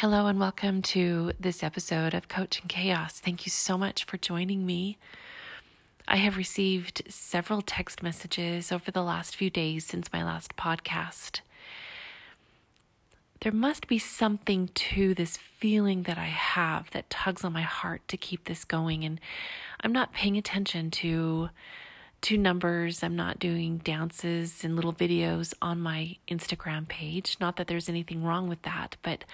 Hello and welcome to this episode of Coach Coaching Chaos. Thank you so much for joining me. I have received several text messages over the last few days since my last podcast. There must be something to this feeling that I have that tugs on my heart to keep this going, and I'm not paying attention to to numbers. I'm not doing dances and little videos on my Instagram page. Not that there's anything wrong with that, but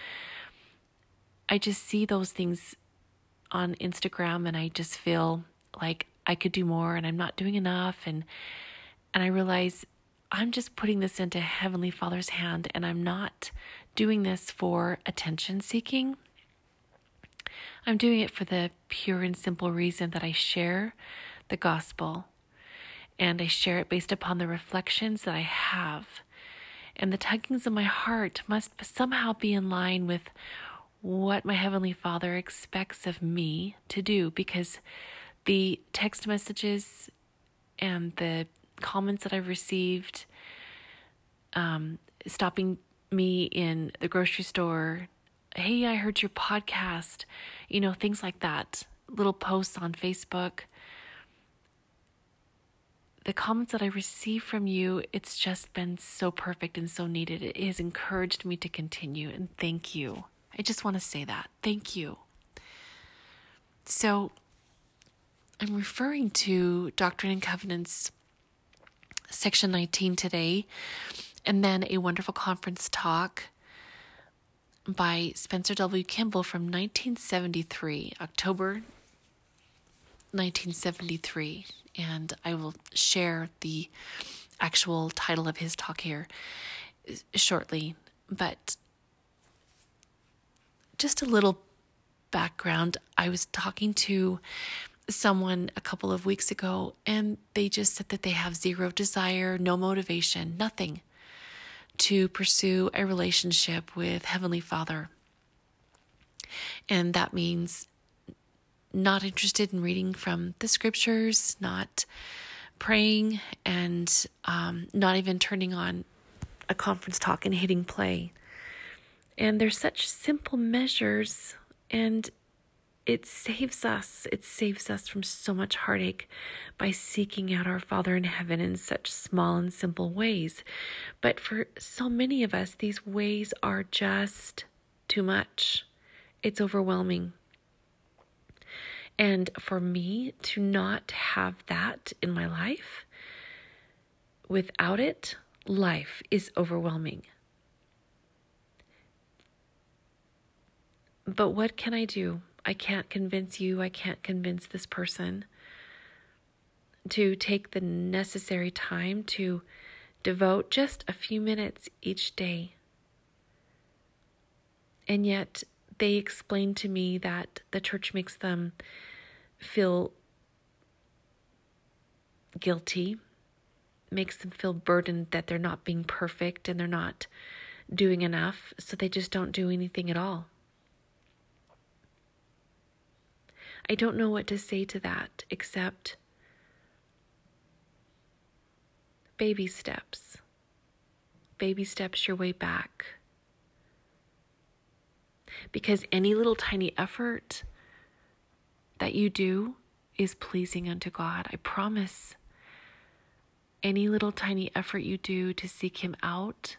I just see those things on Instagram and I just feel like I could do more and I'm not doing enough and and I realize I'm just putting this into Heavenly Father's hand and I'm not doing this for attention seeking. I'm doing it for the pure and simple reason that I share the gospel and I share it based upon the reflections that I have. And the tuggings of my heart must somehow be in line with what my Heavenly Father expects of me to do because the text messages and the comments that I've received, um, stopping me in the grocery store, hey, I heard your podcast, you know, things like that, little posts on Facebook. The comments that I receive from you, it's just been so perfect and so needed. It has encouraged me to continue, and thank you. I just want to say that. Thank you. So, I'm referring to Doctrine and Covenants, section 19 today, and then a wonderful conference talk by Spencer W. Kimball from 1973, October 1973. And I will share the actual title of his talk here shortly. But just a little background I was talking to someone a couple of weeks ago, and they just said that they have zero desire, no motivation, nothing to pursue a relationship with Heavenly Father. And that means not interested in reading from the scriptures, not praying, and um, not even turning on a conference talk and hitting play. And they're such simple measures, and it saves us. It saves us from so much heartache by seeking out our Father in heaven in such small and simple ways. But for so many of us, these ways are just too much. It's overwhelming. And for me to not have that in my life, without it, life is overwhelming. But what can I do? I can't convince you, I can't convince this person to take the necessary time to devote just a few minutes each day. And yet, they explain to me that the church makes them feel guilty, makes them feel burdened that they're not being perfect and they're not doing enough, so they just don't do anything at all. I don't know what to say to that except baby steps. Baby steps your way back. Because any little tiny effort that you do is pleasing unto God. I promise. Any little tiny effort you do to seek Him out,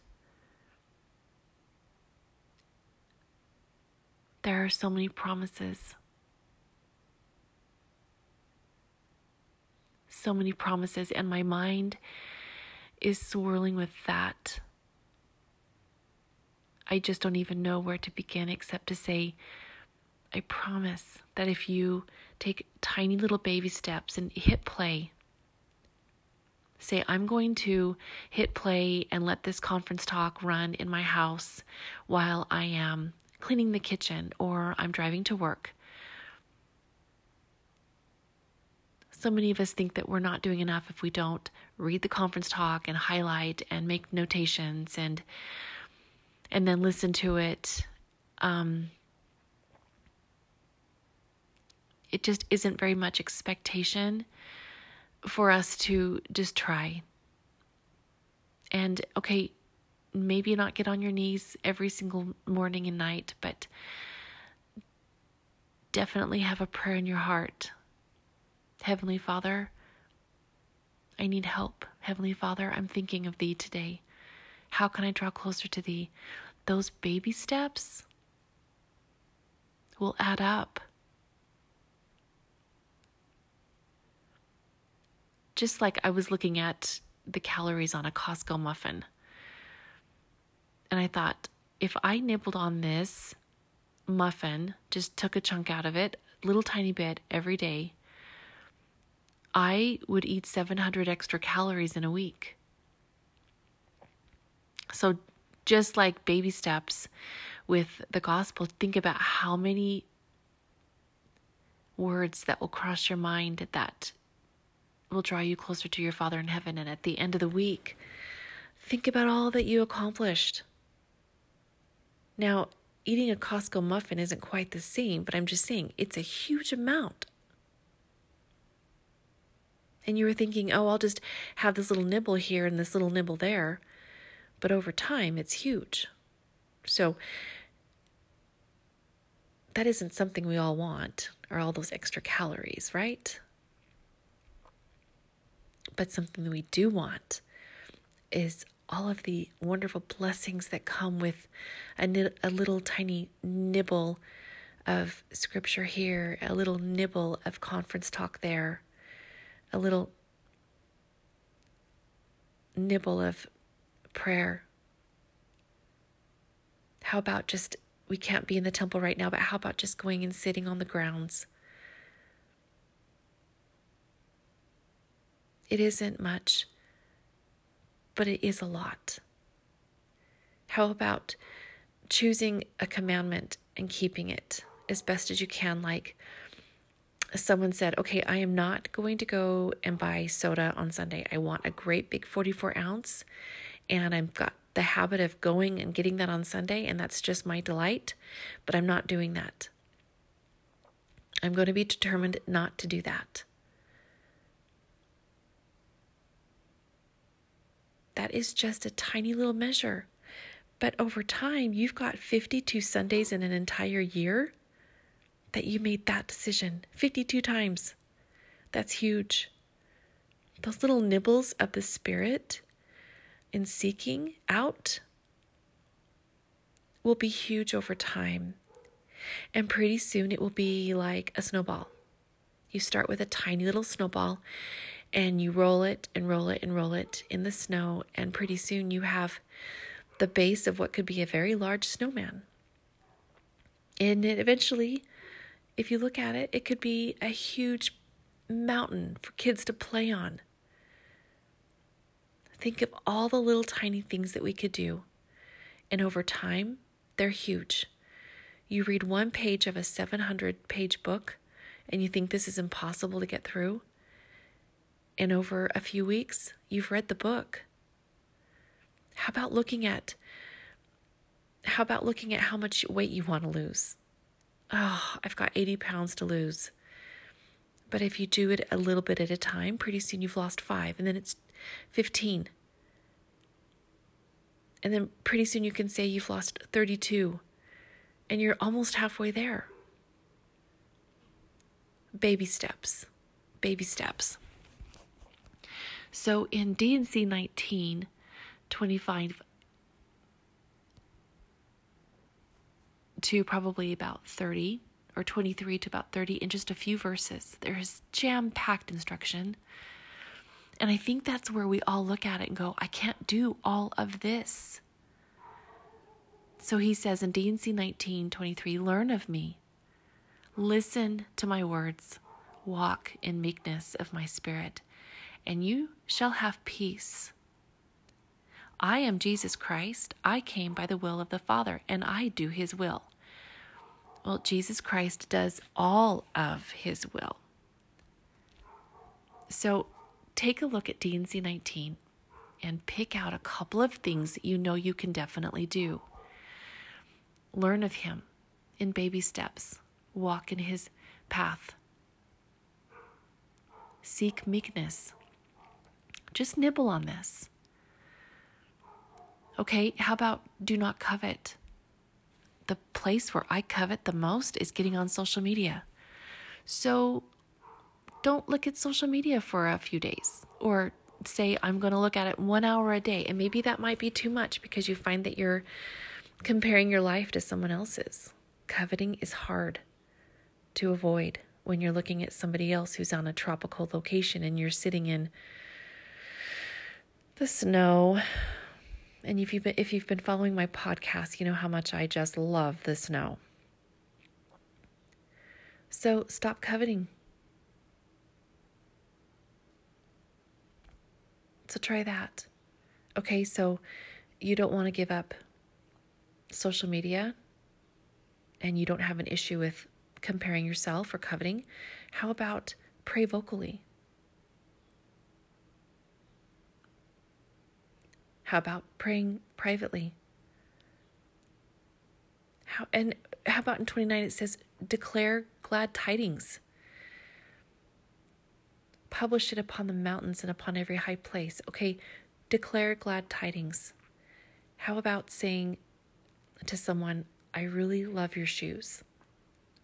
there are so many promises. So many promises, and my mind is swirling with that. I just don't even know where to begin except to say, I promise that if you take tiny little baby steps and hit play, say, I'm going to hit play and let this conference talk run in my house while I am cleaning the kitchen or I'm driving to work. So many of us think that we're not doing enough if we don't read the conference talk and highlight and make notations and and then listen to it um, it just isn't very much expectation for us to just try and okay maybe not get on your knees every single morning and night, but definitely have a prayer in your heart. Heavenly Father, I need help. Heavenly Father, I'm thinking of Thee today. How can I draw closer to Thee? Those baby steps will add up. Just like I was looking at the calories on a Costco muffin. And I thought, if I nibbled on this muffin, just took a chunk out of it, little tiny bit every day, I would eat 700 extra calories in a week. So, just like baby steps with the gospel, think about how many words that will cross your mind that will draw you closer to your Father in heaven. And at the end of the week, think about all that you accomplished. Now, eating a Costco muffin isn't quite the same, but I'm just saying it's a huge amount. And you were thinking, oh, I'll just have this little nibble here and this little nibble there. But over time, it's huge. So, that isn't something we all want, or all those extra calories, right? But something that we do want is all of the wonderful blessings that come with a, a little tiny nibble of scripture here, a little nibble of conference talk there, a little nibble of prayer. How about just, we can't be in the temple right now, but how about just going and sitting on the grounds? It isn't much, but it is a lot. How about choosing a commandment and keeping it as best as you can? Like someone said, okay, I am not going to go and buy soda on Sunday. I want a great big 44 ounce, and I've got the habit of going and getting that on Sunday, and that's just my delight, but I'm not doing that. I'm going to be determined not to do that. That is just a tiny little measure. But over time, you've got 52 Sundays in an entire year that you made that decision 52 times. That's huge. Those little nibbles of the Spirit in seeking out will be huge over time. And pretty soon it will be like a snowball. You start with a tiny little snowball and you roll it and roll it and roll it in the snow, and pretty soon you have the base of what could be a very large snowman. And it eventually, if you look at it, it could be a huge mountain for kids to play on. Think of all the little tiny things that we could do. And over time, they're huge. You read one page of a 700 page book and you think this is impossible to get through and over a few weeks, you've read the book. How about looking at how about looking at how much weight you want to lose? Oh, I've got 80 pounds to lose. But if you do it a little bit at a time, pretty soon you've lost 5 and then it's 15. And then pretty soon you can say you've lost 32 and you're almost halfway there. Baby steps. Baby steps. So in D&C 19, 25 to probably about 30 or 23 to about 30 in just a few verses. There is jam packed instruction. And I think that's where we all look at it and go, I can't do all of this. So he says in D&C 19 23, learn of me, listen to my words, walk in meekness of my spirit and you shall have peace. I am Jesus Christ. I came by the will of the Father, and I do his will. Well, Jesus Christ does all of his will. So take a look at D&C 19 and pick out a couple of things that you know you can definitely do. Learn of him in baby steps, walk in his path. Seek meekness just nibble on this. Okay, how about do not covet? The place where I covet the most is getting on social media. So don't look at social media for a few days or say, I'm going to look at it one hour a day. And maybe that might be too much because you find that you're comparing your life to someone else's. Coveting is hard to avoid when you're looking at somebody else who's on a tropical location and you're sitting in the snow. And if you've been, if you've been following my podcast, you know how much I just love the snow. So stop coveting. So try that. Okay, so you don't want to give up social media and you don't have an issue with comparing yourself or coveting. How about pray vocally? How about praying privately? How and how about in 29 it says declare glad tidings. Publish it upon the mountains and upon every high place. Okay, declare glad tidings. How about saying to someone, I really love your shoes?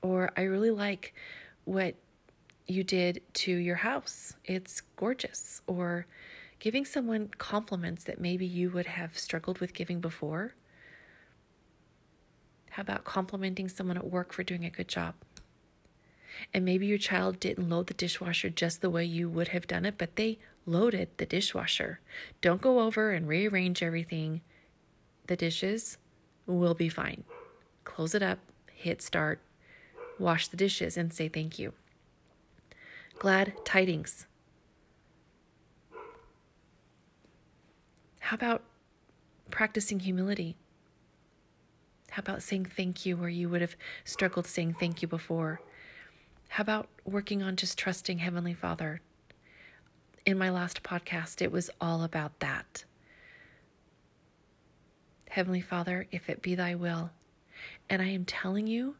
Or I really like what you did to your house. It's gorgeous. Or giving someone compliments that maybe you would have struggled with giving before. How about complimenting someone at work for doing a good job? And maybe your child didn't load the dishwasher just the way you would have done it, but they loaded the dishwasher. Don't go over and rearrange everything. The dishes will be fine. Close it up, hit start, wash the dishes, and say thank you. Glad tidings. How about practicing humility? How about saying thank you where you would have struggled saying thank you before? How about working on just trusting Heavenly Father? In my last podcast, it was all about that. Heavenly Father, if it be thy will. And I am telling you,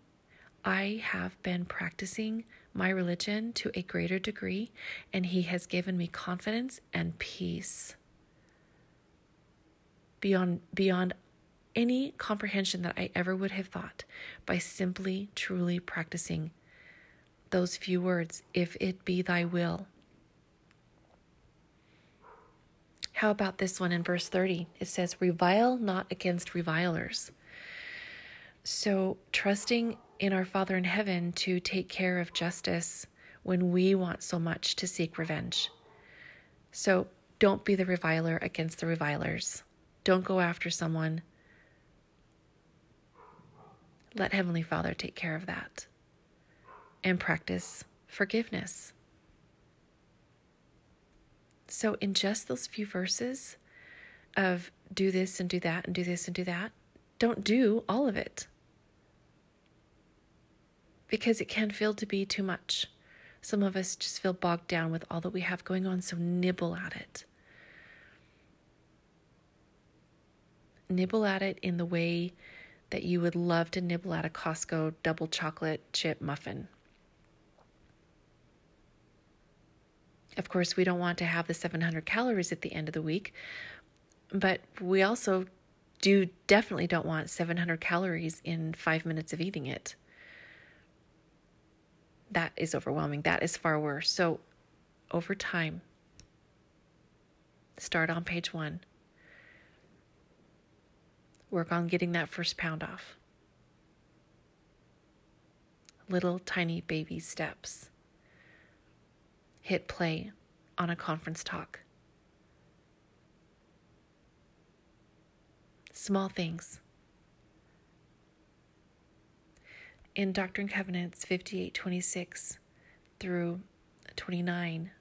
I have been practicing my religion to a greater degree, and He has given me confidence and peace beyond beyond any comprehension that I ever would have thought by simply truly practicing those few words, if it be thy will. How about this one in verse 30? It says, Revile not against revilers. So, trusting in our Father in heaven to take care of justice when we want so much to seek revenge. So, don't be the reviler against the revilers. Don't go after someone. Let Heavenly Father take care of that and practice forgiveness. So, in just those few verses of do this and do that and do this and do that, don't do all of it because it can feel to be too much. Some of us just feel bogged down with all that we have going on, so nibble at it. Nibble at it in the way that you would love to nibble at a Costco double chocolate chip muffin. Of course, we don't want to have the 700 calories at the end of the week, but we also do definitely don't want 700 calories in five minutes of eating it. That is overwhelming. That is far worse. So, over time, start on page one. Work on getting that first pound off. Little tiny baby steps hit play on a conference talk. Small things. In Doctrine and Covenants 58 26 through 29,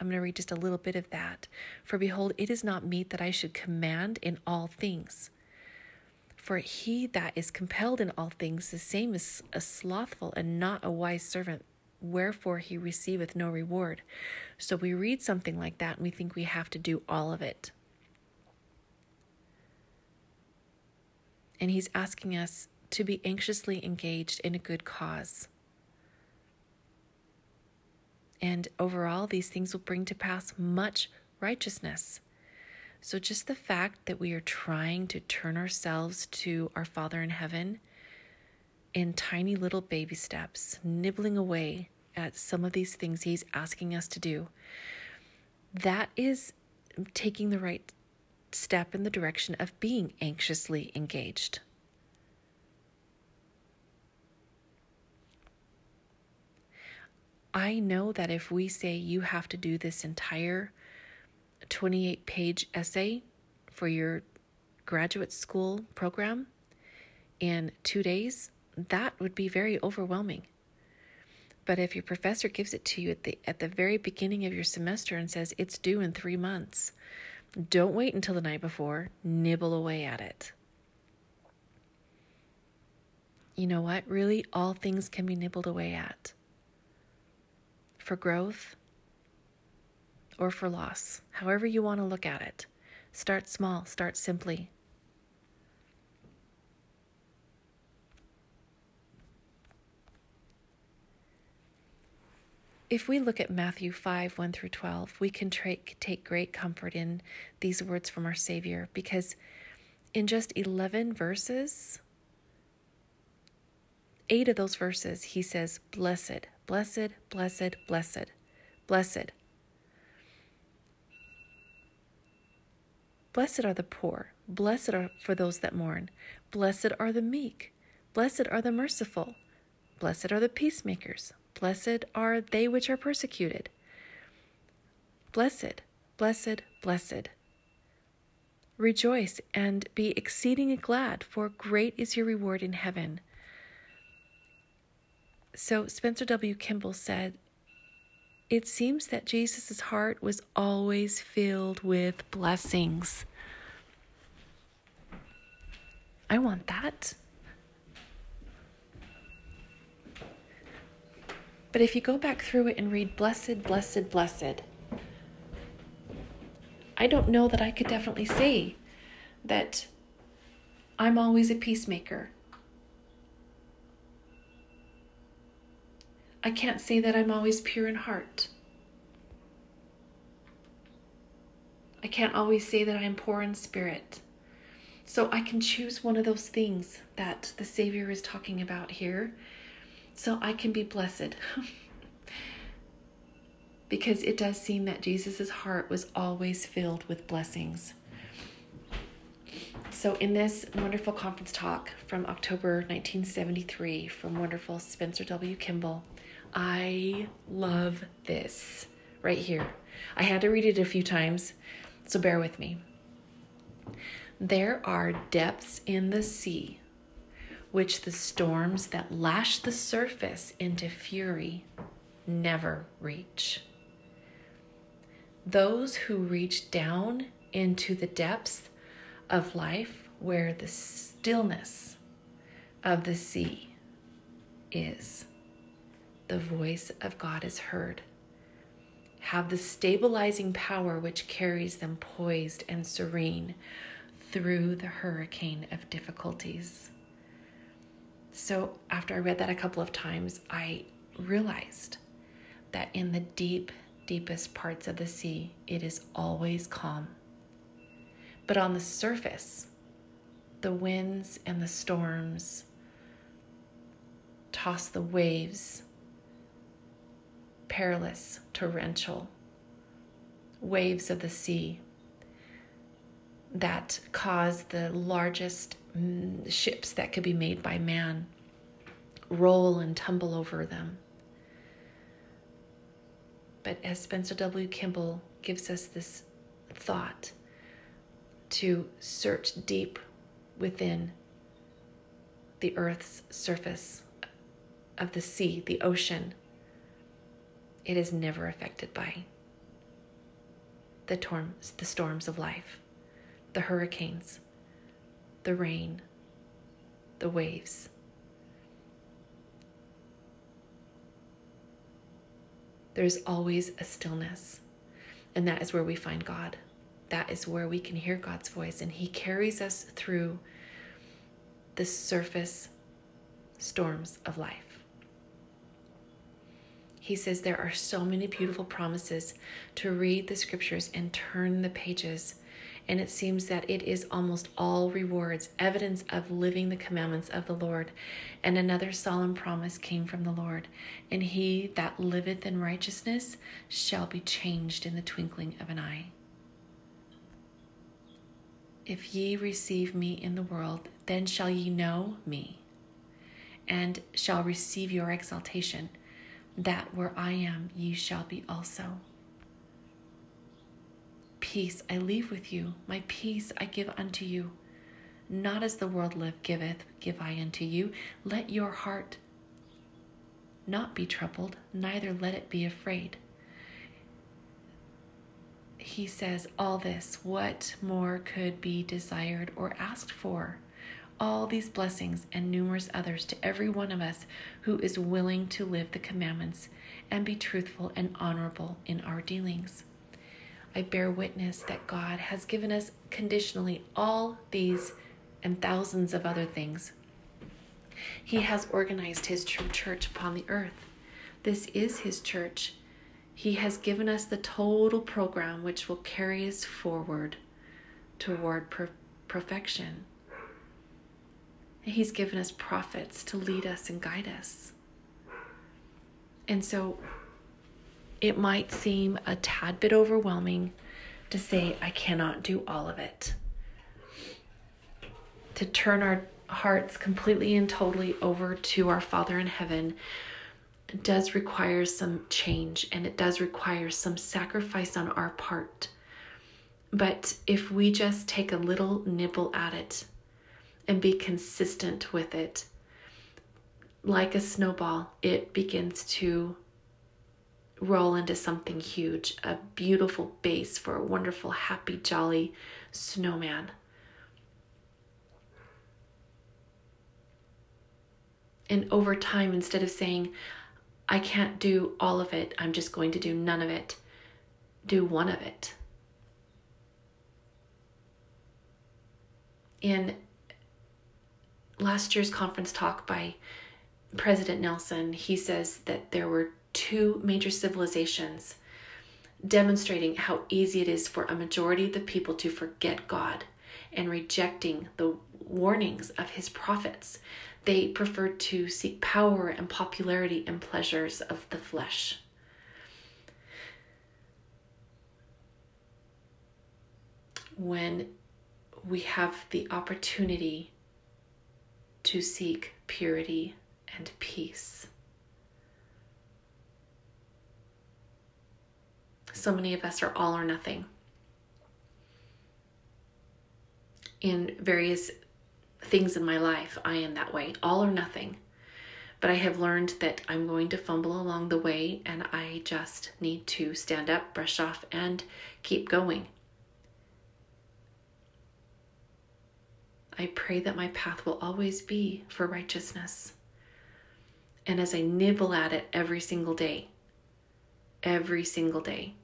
I'm going to read just a little bit of that. For behold, it is not meet that I should command in all things. For he that is compelled in all things, the same is a slothful and not a wise servant wherefore he receiveth no reward. So we read something like that and we think we have to do all of it. And he's asking us to be anxiously engaged in a good cause. And overall, these things will bring to pass much righteousness. So, just the fact that we are trying to turn ourselves to our Father in heaven in tiny little baby steps, nibbling away at some of these things He's asking us to do, that is taking the right step in the direction of being anxiously engaged. I know that if we say you have to do this entire 28 page essay for your graduate school program in two days, that would be very overwhelming. But if your professor gives it to you at the at the very beginning of your semester and says it's due in 3 months, don't wait until the night before, nibble away at it. You know what? Really all things can be nibbled away at. For growth, or for loss, however you want to look at it. Start small, start simply. If we look at Matthew 5 1 through 12, we can tra- take great comfort in these words from our Savior because in just 11 verses, eight of those verses, he says, Blessed, blessed, blessed, blessed, blessed. Blessed are the poor. Blessed are for those that mourn. Blessed are the meek. Blessed are the merciful. Blessed are the peacemakers. Blessed are they which are persecuted. Blessed, blessed, blessed. Rejoice and be exceedingly glad, for great is your reward in heaven. So Spencer W. Kimball said, it seems that Jesus' heart was always filled with blessings. I want that. But if you go back through it and read blessed, blessed, blessed, I don't know that I could definitely say that I'm always a peacemaker. I can't say that I'm always pure in heart. I can't always say that I am poor in spirit. So I can choose one of those things that the Savior is talking about here so I can be blessed. because it does seem that Jesus' heart was always filled with blessings. So, in this wonderful conference talk from October 1973 from wonderful Spencer W. Kimball, I love this right here. I had to read it a few times, so bear with me. There are depths in the sea which the storms that lash the surface into fury never reach. Those who reach down into the depths of life where the stillness of the sea is the voice of God is heard, have the stabilizing power which carries them poised and serene through the hurricane of difficulties. So, after I read that a couple of times, I realized that in the deep, deepest parts of the sea, it is always calm. But on the surface, the winds and the storms toss the waves perilous, torrential waves of the sea that cause the largest mm, ships that could be made by man roll and tumble over them. But as Spencer W. Kimball gives us this thought to search deep within the earth's surface of the sea, the ocean, it is never affected by the, storms, the storms of life, the hurricanes, the rain, the waves. There's always a stillness, and that is where we find God. That is where we can hear God's voice, and He carries us through the surface storms of life. He says there are so many beautiful promises to read the scriptures and turn the pages and it seems that it is almost all rewards, evidence of living the commandments of the Lord. And another solemn promise came from the Lord And he that liveth in righteousness shall be changed in the twinkling of an eye. If ye receive me in the world, then shall ye know me, and shall receive your exaltation, that where I am, ye shall be also. Peace I leave with you, my peace I give unto you. Not as the world live giveth, give I unto you. Let your heart not be troubled, neither let it be afraid. He says, All this, what more could be desired or asked for? All these blessings and numerous others to every one of us who is willing to live the commandments and be truthful and honorable in our dealings. I bear witness that God has given us conditionally all these and thousands of other things. He has organized His true church upon the earth. This is His church. He has given us the total program which will carry us forward toward per- perfection. He's given us prophets to lead us and guide us. And so it might seem a tad bit overwhelming to say, I cannot do all of it. To turn our hearts completely and totally over to our Father in heaven does require some change and it does require some sacrifice on our part. But if we just take a little nibble at it and be consistent with it, like a snowball, it begins to roll into something huge, a beautiful base for a wonderful, happy, jolly snowman. And over time, instead of saying, I can't do all of it, I'm just going to do none of it, do one of it. In last year's conference talk by President Nelson, he says that there were two major civilizations, demonstrating how easy it is for a majority of the people to forget God and rejecting the warnings of his prophets. They preferred to seek power and popularity and pleasures of the flesh. When we have the opportunity to seek purity and peace. So many of us are all or nothing in various things in my life. I am that way, all or nothing. But I have learned that I'm going to fumble along the way and I just need to stand up, brush off, and keep going. I pray that my path will always be for righteousness. And as I nibble at it every single day, every single day,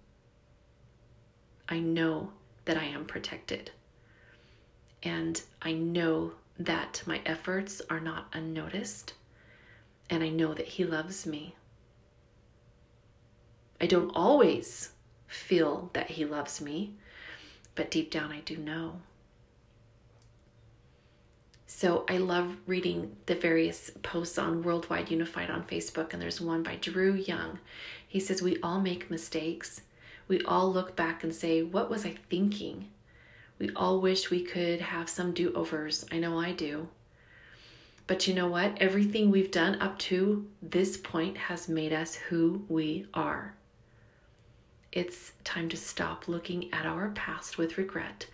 I know that I am protected. And I know that my efforts are not unnoticed. And I know that He loves me. I don't always feel that He loves me, but deep down I do know. So I love reading the various posts on Worldwide Unified on Facebook, and there's one by Drew Young. He says, We all make mistakes we all look back and say, What was I thinking? We all wish we could have some do overs. I know I do. But you know what? Everything we've done up to this point has made us who we are. It's time to stop looking at our past with regret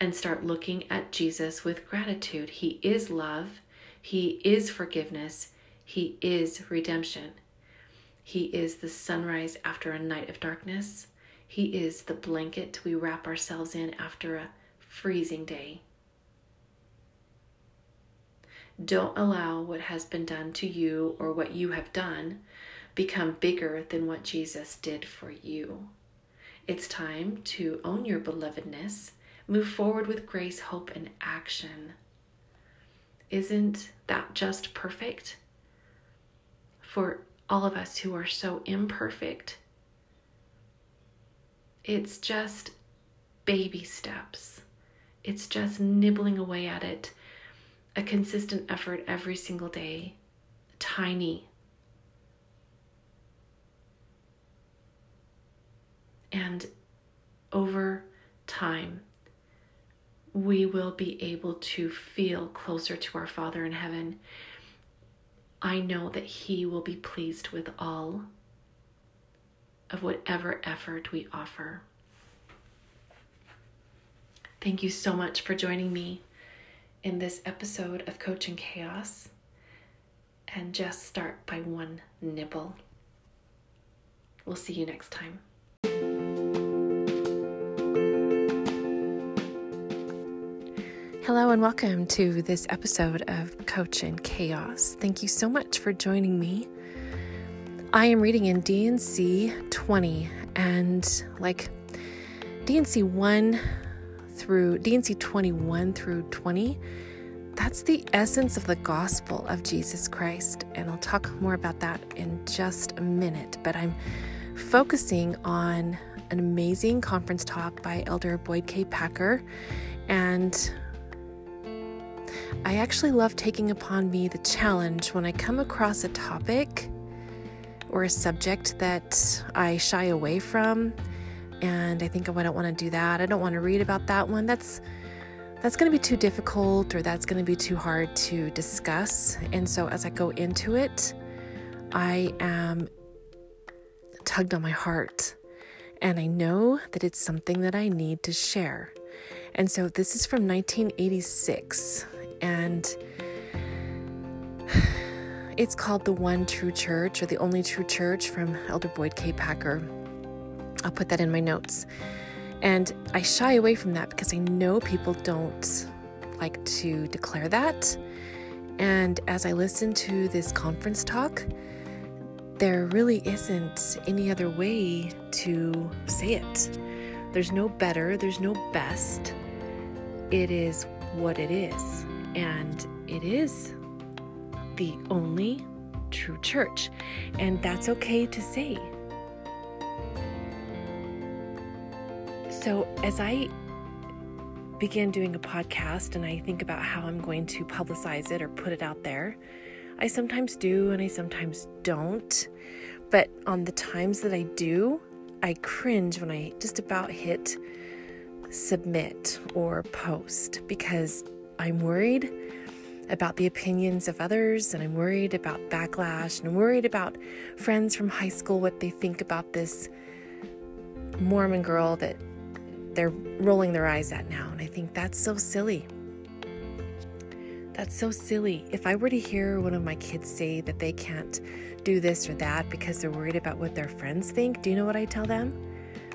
and start looking at Jesus with gratitude. He is love, He is forgiveness, He is redemption. He is the sunrise after a night of darkness. He is the blanket we wrap ourselves in after a freezing day. Don't allow what has been done to you or what you have done become bigger than what Jesus did for you. It's time to own your belovedness, move forward with grace, hope, and action. Isn't that just perfect? For all of us who are so imperfect, it's just baby steps It's just nibbling away at it, a consistent effort every single day, tiny. And over time, we will be able to feel closer to our Father in heaven. I know that He will be pleased with all of whatever effort we offer. Thank you so much for joining me in this episode of Coaching Chaos. And just start by one nibble. We'll see you next time. Hello, and welcome to this episode of Coach in Chaos. Thank you so much for joining me. I am reading in D&C 20, and like D&C 1 through D&C 21 through 20, that's the essence of the gospel of Jesus Christ. And I'll talk more about that in just a minute. But I'm focusing on an amazing conference talk by Elder Boyd K. Packer. And I actually love taking upon me the challenge when I come across a topic or a subject that I shy away from and I think oh, I don't want to do that. I don't want to read about that one. That's that's going to be too difficult or that's going to be too hard to discuss. And so as I go into it, I am tugged on my heart and I know that it's something that I need to share. And so this is from 1986 and it's called The One True Church or The Only True Church from Elder Boyd K. Packer. I'll put that in my notes. And I shy away from that because I know people don't like to declare that. And as I listen to this conference talk, there really isn't any other way to say it. There's no better, there's no best. It is what it is. And it is the only true church. And that's okay to say. So, as I begin doing a podcast and I think about how I'm going to publicize it or put it out there, I sometimes do and I sometimes don't. But on the times that I do, I cringe when I just about hit submit or post because I'm worried about the opinions of others and I'm worried about backlash and I'm worried about friends from high school what they think about this Mormon girl that they're rolling their eyes at now. And I think that's so silly. That's so silly. If I were to hear one of my kids say that they can't do this or that because they're worried about what their friends think, do you know what I tell them?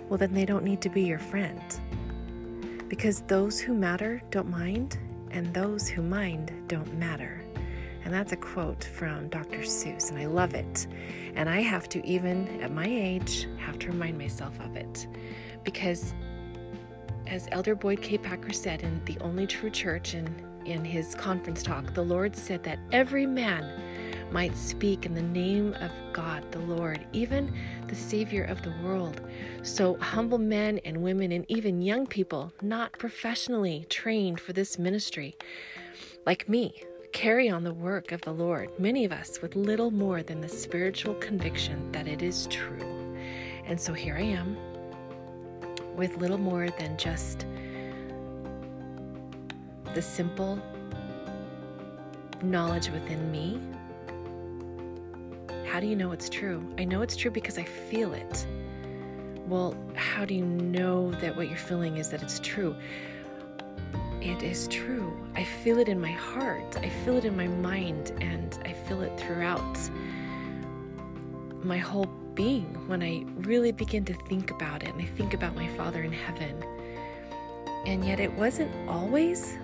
Well, then they don't need to be your friend. Because those who matter don't mind, and those who mind don't matter. And that's a quote from Dr. Seuss, and I love it. And I have to, even at my age, have to remind myself of it. Because as Elder Boyd K. Packer said in The Only True Church in, in his conference talk, the Lord said that every man might speak in the name of God, the Lord, even the Savior of the world. So, humble men and women, and even young people not professionally trained for this ministry, like me, carry on the work of the Lord, many of us with little more than the spiritual conviction that it is true. And so here I am with little more than just the simple knowledge within me. How do you know it's true? I know it's true because I feel it. Well, how do you know that what you're feeling is that it's true? It is true. I feel it in my heart, I feel it in my mind, and I feel it throughout my whole being when I really begin to think about it and I think about my Father in heaven. And yet it wasn't always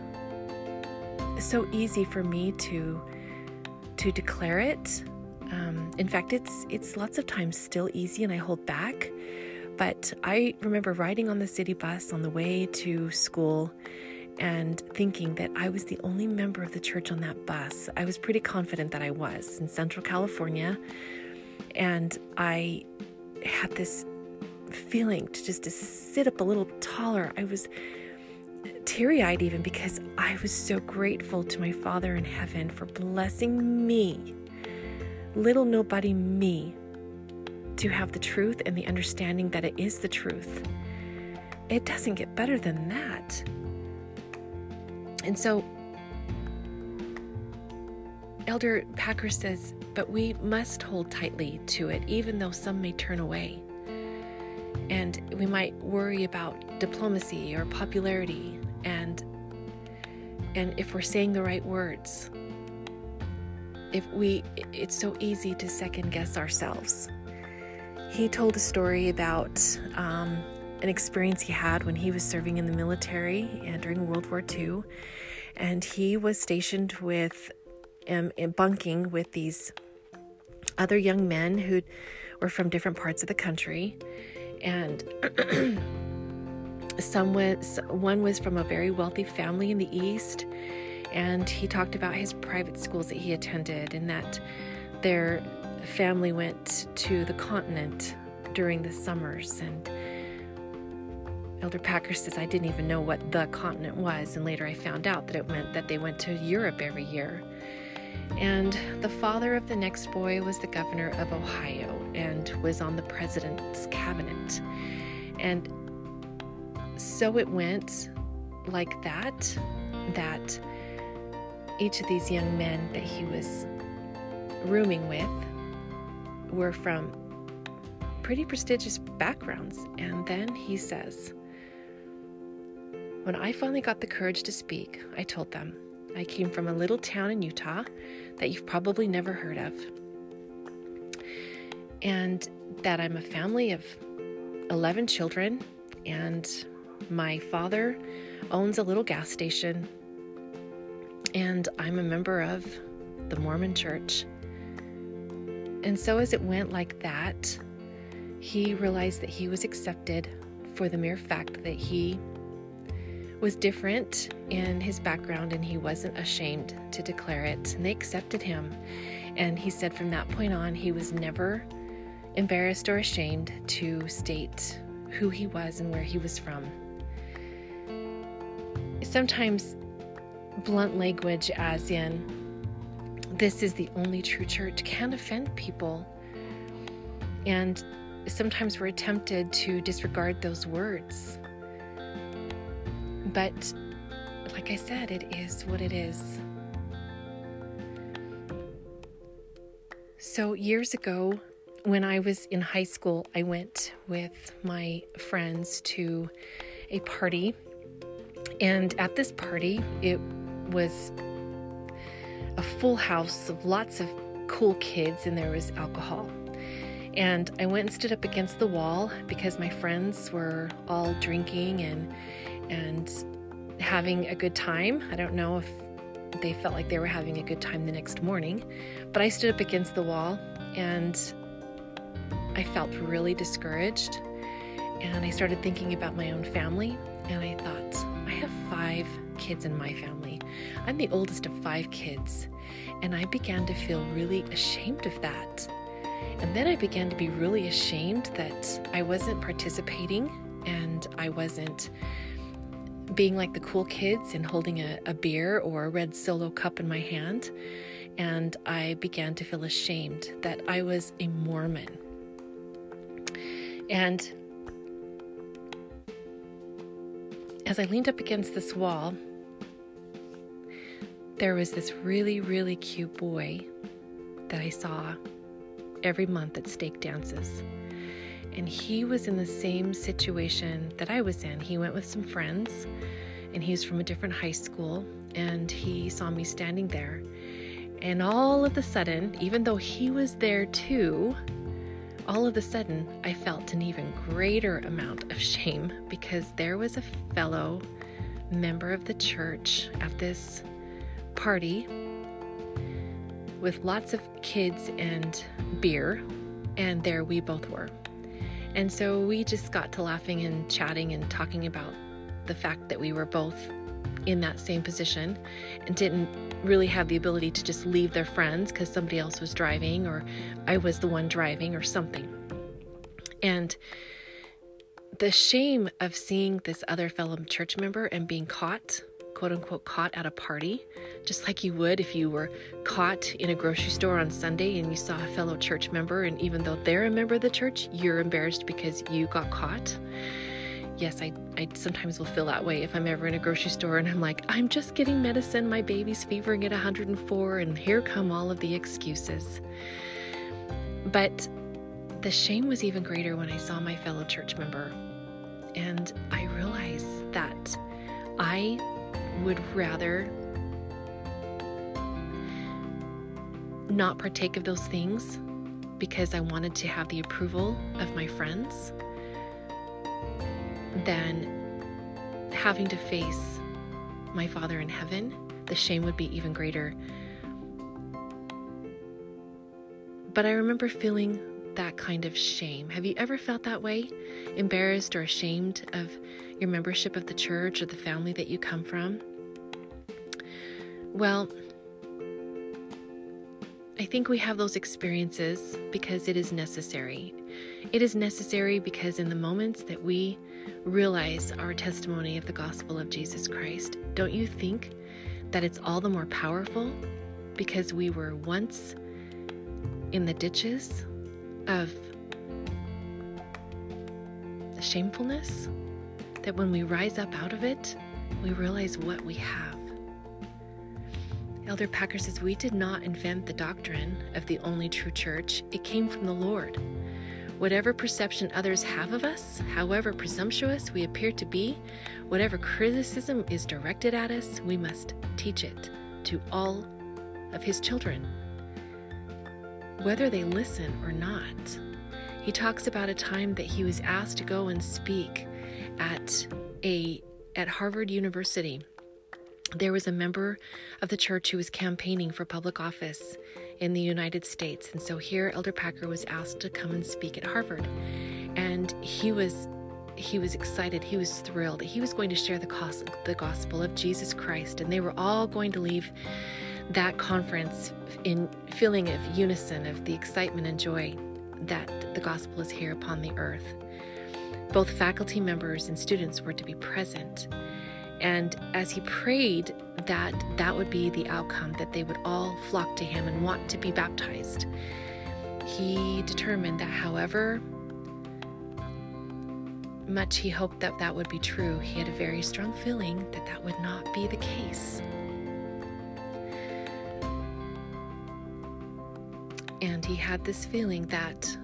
so easy for me to to declare it. Um, in fact, it's it's lots of times still easy, and I hold back. But I remember riding on the city bus on the way to school and thinking that I was the only member of the church on that bus. I was pretty confident that I was in Central California. And I had this feeling to just to sit up a little taller. I was teary eyed even because I was so grateful to my Father in heaven for blessing me, little nobody me, to have the truth and the understanding that it is the truth. It doesn't get better than that. And so, Elder Packer says, but we must hold tightly to it, even though some may turn away. And we might worry about diplomacy or popularity and and if we're saying the right words. If we it's so easy to second guess ourselves. He told a story about um, an experience he had when he was serving in the military and during World War II. And he was stationed with, um, bunking with these other young men who were from different parts of the country. And some was, one was from a very wealthy family in the East. And he talked about his private schools that he attended and that their family went to the continent during the summers and Elder Packer says, I didn't even know what the continent was, and later I found out that it meant that they went to Europe every year. And the father of the next boy was the governor of Ohio and was on the president's cabinet. And so it went like that, that each of these young men that he was rooming with were from pretty prestigious backgrounds. And then he says, when I finally got the courage to speak, I told them I came from a little town in Utah that you've probably never heard of, and that I'm a family of 11 children, and my father owns a little gas station, and I'm a member of the Mormon church. And so, as it went like that, he realized that he was accepted for the mere fact that he was different in his background and he wasn't ashamed to declare it. And they accepted him. And he said from that point on, he was never embarrassed or ashamed to state who he was and where he was from. Sometimes blunt language, as in, this is the only true church, can offend people. And sometimes we're tempted to disregard those words. But like I said, it is what it is. So, years ago, when I was in high school, I went with my friends to a party. And at this party, it was a full house of lots of cool kids, and there was alcohol. And I went and stood up against the wall because my friends were all drinking and and having a good time. I don't know if they felt like they were having a good time the next morning, but I stood up against the wall and I felt really discouraged. And I started thinking about my own family, and I thought, I have five kids in my family. I'm the oldest of five kids, and I began to feel really ashamed of that. And then I began to be really ashamed that I wasn't participating and I wasn't being like the cool kids and holding a, a beer or a red solo cup in my hand. And I began to feel ashamed that I was a Mormon. And as I leaned up against this wall, there was this really, really cute boy that I saw every month at stake dances. And he was in the same situation that I was in. He went with some friends, and he was from a different high school, and he saw me standing there. And all of a sudden, even though he was there too, all of a sudden I felt an even greater amount of shame because there was a fellow member of the church at this party with lots of kids and beer, and there we both were. And so we just got to laughing and chatting and talking about the fact that we were both in that same position and didn't really have the ability to just leave their friends because somebody else was driving or I was the one driving or something. And the shame of seeing this other fellow church member and being caught, quote unquote, caught at a party, just like you would if you were caught in a grocery store on Sunday and you saw a fellow church member, and even though they're a member of the church, you're embarrassed because you got caught. Yes, I, I sometimes will feel that way if I'm ever in a grocery store and I'm like, I'm just getting medicine, my baby's fevering at 104, and here come all of the excuses. But the shame was even greater when I saw my fellow church member. And I realized that I would rather not partake of those things because I wanted to have the approval of my friends than having to face my Father in heaven. The shame would be even greater. But I remember feeling that kind of shame. Have you ever felt that way? Embarrassed or ashamed of your membership of the church or the family that you come from? Well, I think we have those experiences because it is necessary. It is necessary because in the moments that we realize our testimony of the gospel of Jesus Christ, don't you think that it's all the more powerful because we were once in the ditches of shamefulness that when we rise up out of it, we realize what we have. Elder Packer says, We did not invent the doctrine of the only true church, it came from the Lord. Whatever perception others have of us, however presumptuous we appear to be, whatever criticism is directed at us, we must teach it to all of His children whether they listen or not. He talks about a time that he was asked to go and speak at a at Harvard University. There was a member of the church who was campaigning for public office in the United States. And so here Elder Packer was asked to come and speak at Harvard. And he was he was excited, he was thrilled. He was going to share the, the gospel of Jesus Christ and they were all going to leave that conference in feeling of unison of the excitement and joy that the gospel is here upon the earth. Both faculty members and students were to be present. And as he prayed that that would be the outcome, that they would all flock to him and want to be baptized, he determined that however much he hoped that that would be true, he had a very strong feeling that that would not be the case. And he had this feeling that,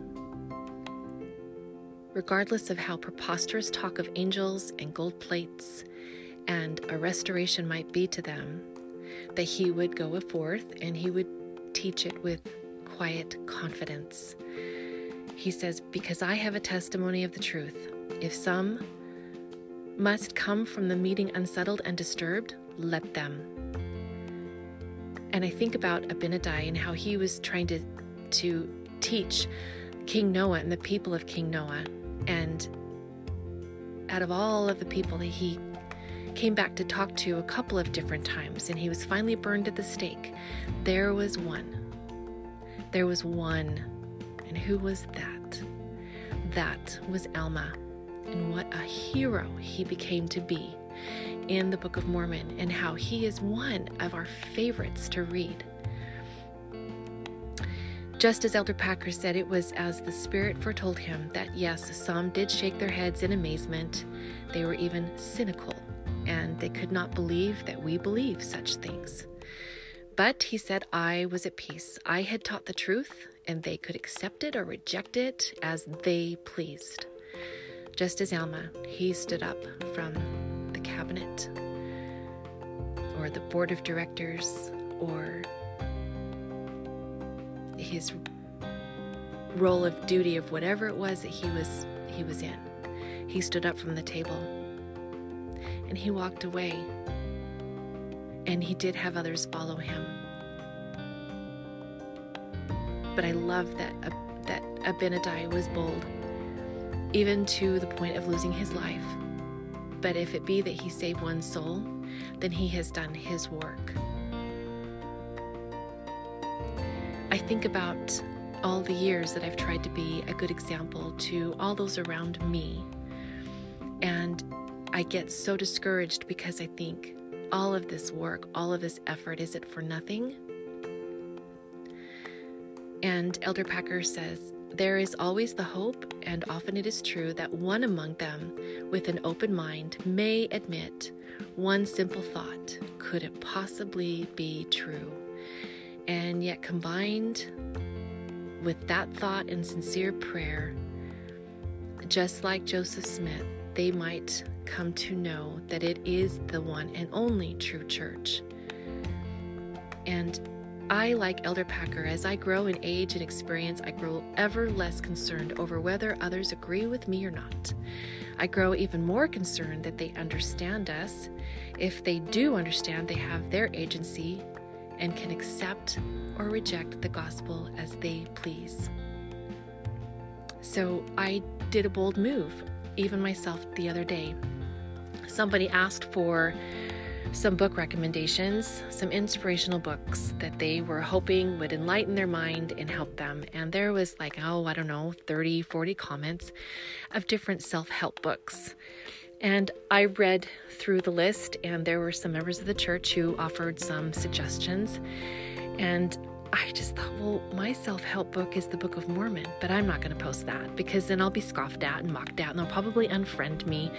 regardless of how preposterous talk of angels and gold plates and a restoration might be to them, that he would go forth and he would teach it with quiet confidence. He says, Because I have a testimony of the truth. If some must come from the meeting unsettled and disturbed, let them. And I think about Abinadi and how he was trying to to teach King Noah and the people of King Noah. And out of all of the people that he came back to talk to a couple of different times, and he was finally burned at the stake, there was one. There was one. And who was that? That was Alma. And what a hero he became to be in the Book of Mormon, and how he is one of our favorites to read. Just as Elder Packer said, it was as the Spirit foretold him that yes, some did shake their heads in amazement. They were even cynical, and they could not believe that we believe such things. But he said, I was at peace. I had taught the truth, and they could accept it or reject it as they pleased. Just as Alma, he stood up from the cabinet or the board of directors or his role of duty of whatever it was that he was he was in. He stood up from the table and he walked away. And he did have others follow him. But I love that uh, that Abinadi was bold, even to the point of losing his life. But if it be that he saved one soul, then he has done his work. I think about all the years that I've tried to be a good example to all those around me. And I get so discouraged because I think all of this work, all of this effort, is it for nothing? And Elder Packer says, There is always the hope, and often it is true, that one among them, with an open mind, may admit one simple thought could it possibly be true? And yet, combined with that thought and sincere prayer, just like Joseph Smith, they might come to know that it is the one and only true church. And I, like Elder Packer, as I grow in age and experience, I grow ever less concerned over whether others agree with me or not. I grow even more concerned that they understand us. If they do understand, they have their agency and can accept or reject the gospel as they please. So I did a bold move, even myself the other day. Somebody asked for some book recommendations, some inspirational books that they were hoping would enlighten their mind and help them. And there was like, oh, I don't know, 30, 40 comments of different self help books. And I read through the list, and there were some members of the church who offered some suggestions. And I just thought, well, my self help book is the Book of Mormon, but I'm not going to post that because then I'll be scoffed at and mocked at, and they'll probably unfriend me,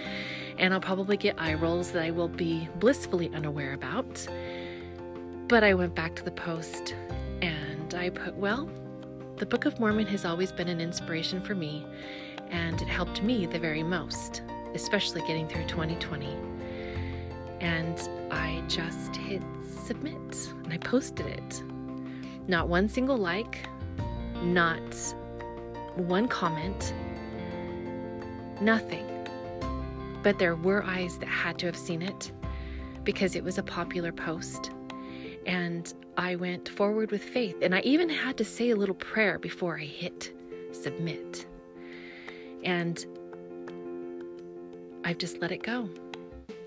and I'll probably get eye rolls that I will be blissfully unaware about. But I went back to the post and I put, well, the Book of Mormon has always been an inspiration for me, and it helped me the very most, especially getting through 2020. And I just hit submit and I posted it. Not one single like, not one comment, nothing. But there were eyes that had to have seen it because it was a popular post. And I went forward with faith. And I even had to say a little prayer before I hit submit. And I've just let it go.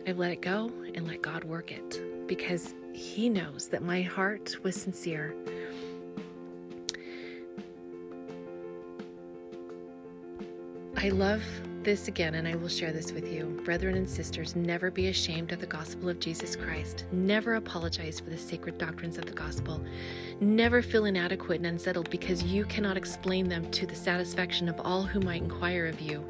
I've let it go and let God work it because He knows that my heart was sincere I love this again, and I will share this with you. Brethren and sisters, never be ashamed of the gospel of Jesus Christ. Never apologize for the sacred doctrines of the gospel. Never feel inadequate and unsettled because you cannot explain them to the satisfaction of all who might inquire of you.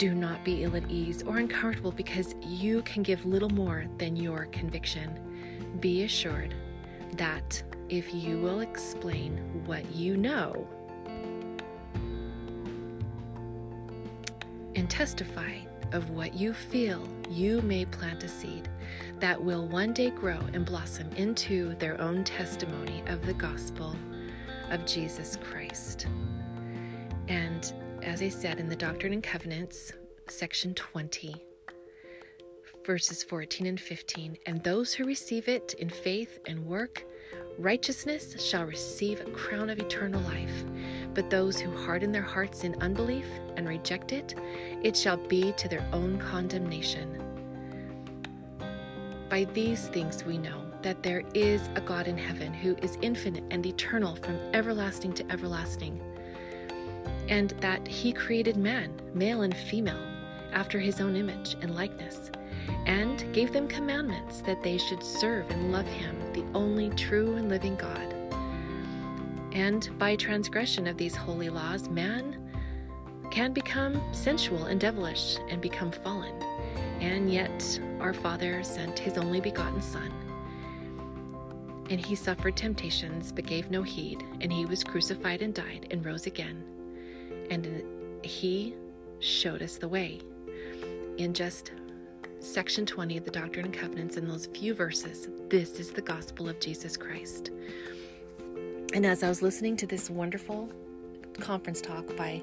Do not be ill at ease or uncomfortable because you can give little more than your conviction. Be assured that if you will explain what you know, and testify of what you feel, you may plant a seed that will one day grow and blossom into their own testimony of the gospel of Jesus Christ. And as I said in the Doctrine and Covenants, section 20, verses 14 and 15, and those who receive it in faith and work, righteousness shall receive a crown of eternal life. But those who harden their hearts in unbelief and reject it, it shall be to their own condemnation. By these things we know that there is a God in heaven who is infinite and eternal from everlasting to everlasting, and that he created man, male and female, after his own image and likeness, and gave them commandments that they should serve and love him, the only true and living God. And by transgression of these holy laws, man can become sensual and devilish and become fallen. And yet, our Father sent his only begotten Son. And he suffered temptations, but gave no heed. And he was crucified and died and rose again. And he showed us the way. In just section 20 of the Doctrine and Covenants, in those few verses, this is the gospel of Jesus Christ. And as I was listening to this wonderful conference talk by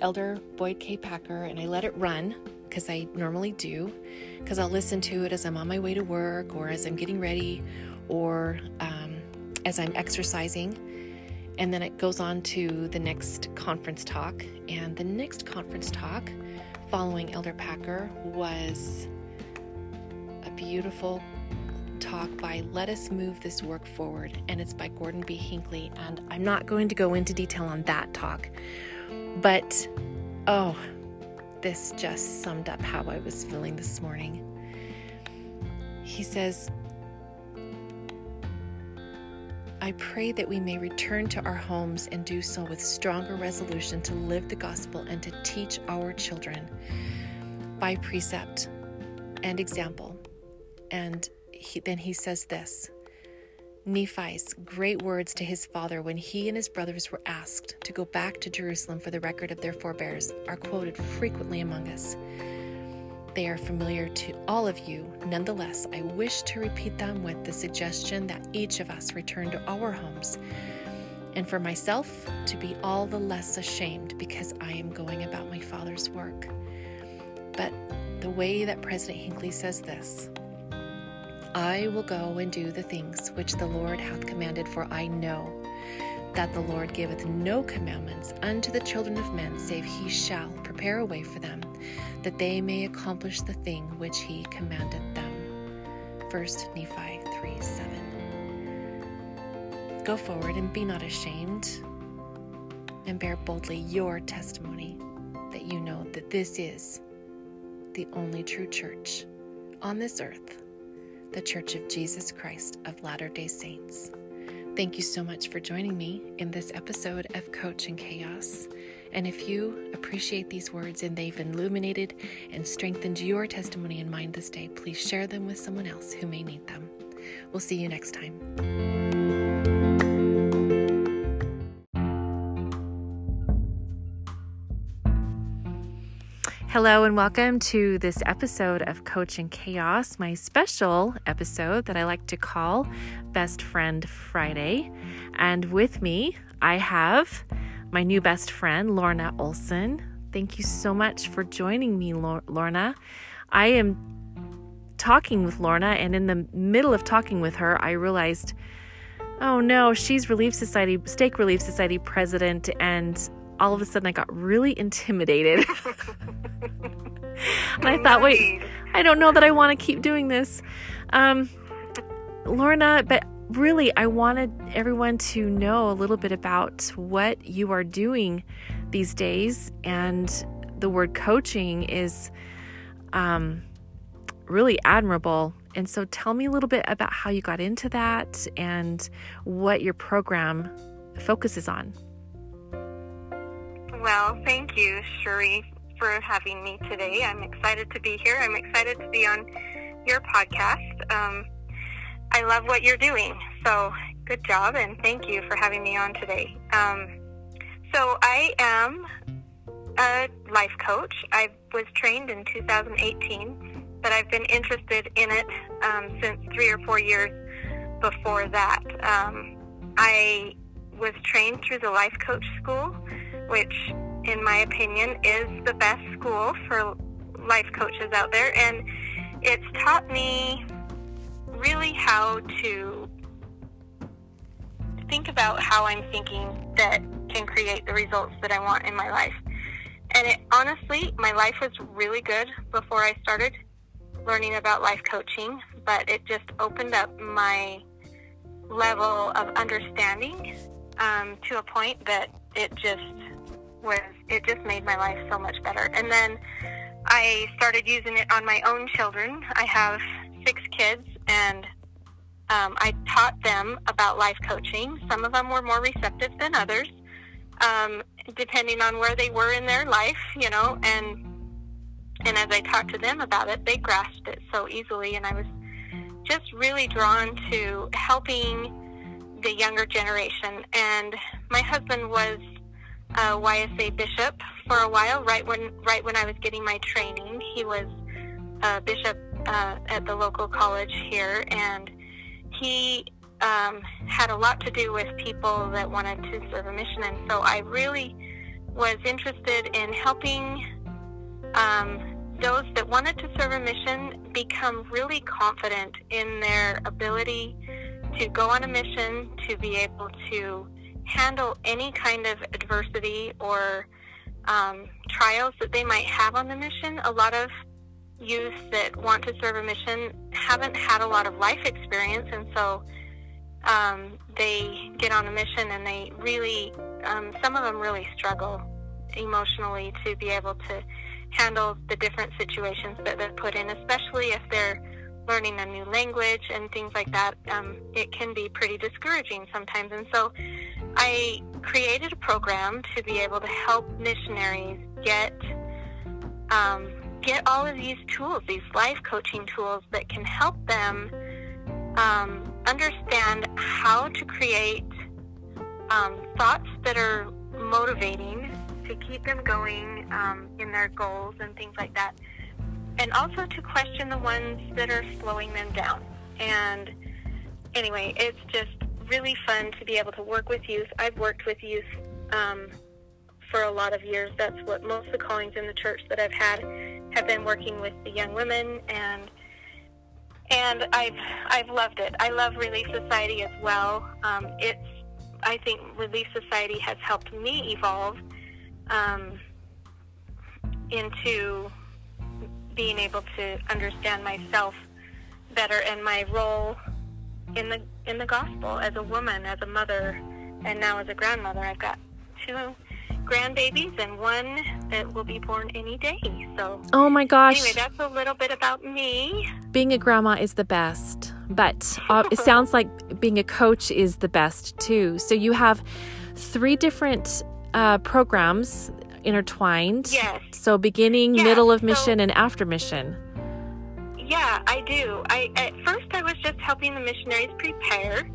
Elder Boyd K. Packer, and I let it run because I normally do, because I'll listen to it as I'm on my way to work or as I'm getting ready or um, as I'm exercising. And then it goes on to the next conference talk. And the next conference talk following Elder Packer was a beautiful talk by Let Us Move This Work Forward, and it's by Gordon B. Hinckley. And I'm not going to go into detail on that talk but, oh, this just summed up how I was feeling this morning. He says, I pray that we may return to our homes and do so with stronger resolution to live the gospel and to teach our children by precept and example. And he, then he says this Nephi's great words to his father when he and his brothers were asked to go back to Jerusalem for the record of their forebears are quoted frequently among us. They are familiar to all of you. Nonetheless, I wish to repeat them with the suggestion that each of us return to our homes, and for myself to be all the less ashamed because I am going about my Father's work. But the way that President Hinckley says this, I will go and do the things which the Lord hath commanded, for I know that the Lord giveth no commandments unto the children of men, save he shall prepare a way for them, that they may accomplish the thing which he commanded them. 1 Nephi 3 7. Go forward and be not ashamed, and bear boldly your testimony that you know that this is the only true church on this earth the Church of Jesus Christ of Latter day Saints. Thank you so much for joining me in this episode of Coach and Chaos. And if you appreciate these words and they've illuminated and strengthened your testimony and mind this day, please share them with someone else who may need them. We'll see you next time. Hello, and welcome to this episode of Coach in Chaos, my special episode that I like to call Best Friend Friday. And with me, I have my new best friend, Lorna Olson. Thank you so much for joining me, Lorna. I am talking with Lorna, and in the middle of talking with her, I realized, oh no, she's Relief Society, Stake Relief Society president, and all of a sudden I got really intimidated. and I thought, wait, I don't know that I want to keep doing this. Um, Lorna, but really, I wanted everyone to know a little bit about what you are doing these days. And the word coaching is um, really admirable. And so tell me a little bit about how you got into that and what your program focuses on. Well, thank you, Cherie, for having me today. I'm excited to be here. I'm excited to be on your podcast. Um, I love what you're doing. So good job, and thank you for having me on today. Um, so I am a life coach. I was trained in 2018, but I've been interested in it um, since three or four years before that. Um, I was trained through the Life Coach School which, in my opinion, is the best school for life coaches out there. And it's taught me really how to think about how I'm thinking that can create the results that I want in my life. And it, honestly, my life was really good before I started learning about life coaching, but it just opened up my level of understanding um, to a point that it just was it just made my life so much better. And then I started using it on my own children. I have six kids, and um, I taught them about life coaching. Some of them were more receptive than others, um, depending on where they were in their life, you know. And and as I talked to them about it, they grasped it so easily, and I was just really drawn to helping the younger generation. And my husband was a YSA bishop for a while. Right when right when I was getting my training, he was a bishop uh, at the local college here, and he um, had a lot to do with people that wanted to serve a mission. And so I really was interested in helping um, those that wanted to serve a mission become really confident in their ability to go on a mission, to be able to handle any kind of adversity or um, trials that they might have on the mission. A lot of youth that want to serve a mission haven't had a lot of life experience, and so um, they get on a mission and they really, um, some of them really struggle emotionally to be able to handle the different situations that they're put in, especially if they're learning a new language and things like that. Um, it can be pretty discouraging sometimes. And so I created a program to be able to help missionaries get um, get all of these tools, these life coaching tools that can help them um, understand how to create um, thoughts that are motivating to keep them going um, in their goals and things like that. And also to question the ones that are slowing them down. And anyway, it's just really fun to be able to work with youth. I've worked with youth um, for a lot of years. That's what most of the callings in the church that I've had have been working with the young women and and I've I've loved it. I love Relief Society as well. Um, it's I think Relief Society has helped me evolve um, into being able to understand myself better and my role in the in the gospel as a woman, as a mother, and now as a grandmother. I've got two grandbabies and one that will be born any day. So Oh my gosh. Anyway, that's a little bit about me. Being a grandma is the best, but uh, it sounds like being a coach is the best too. So you have three different uh, programs intertwined. Yes. So beginning, Yeah, middle of so- mission, and after mission. Yeah, I do. I at first I was just helping the missionaries prepare,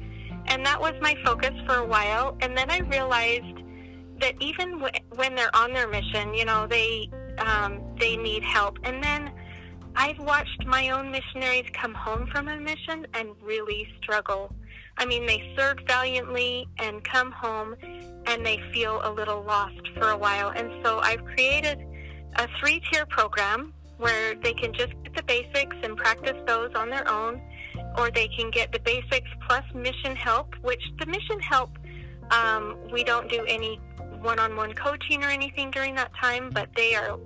and that was my focus for a while. And then I realized that even w- when they're on their mission, you know, they um, they need help. And then I've watched my own missionaries come home from a mission and really struggle. I mean, they serve valiantly and come home, and they feel a little lost for a while. And so I've created a three-tier program where they can just get the basics and practice those on their own, or they can get the basics plus mission help, which the mission help, um, we don't do any one-on-one coaching or anything during that time, but they are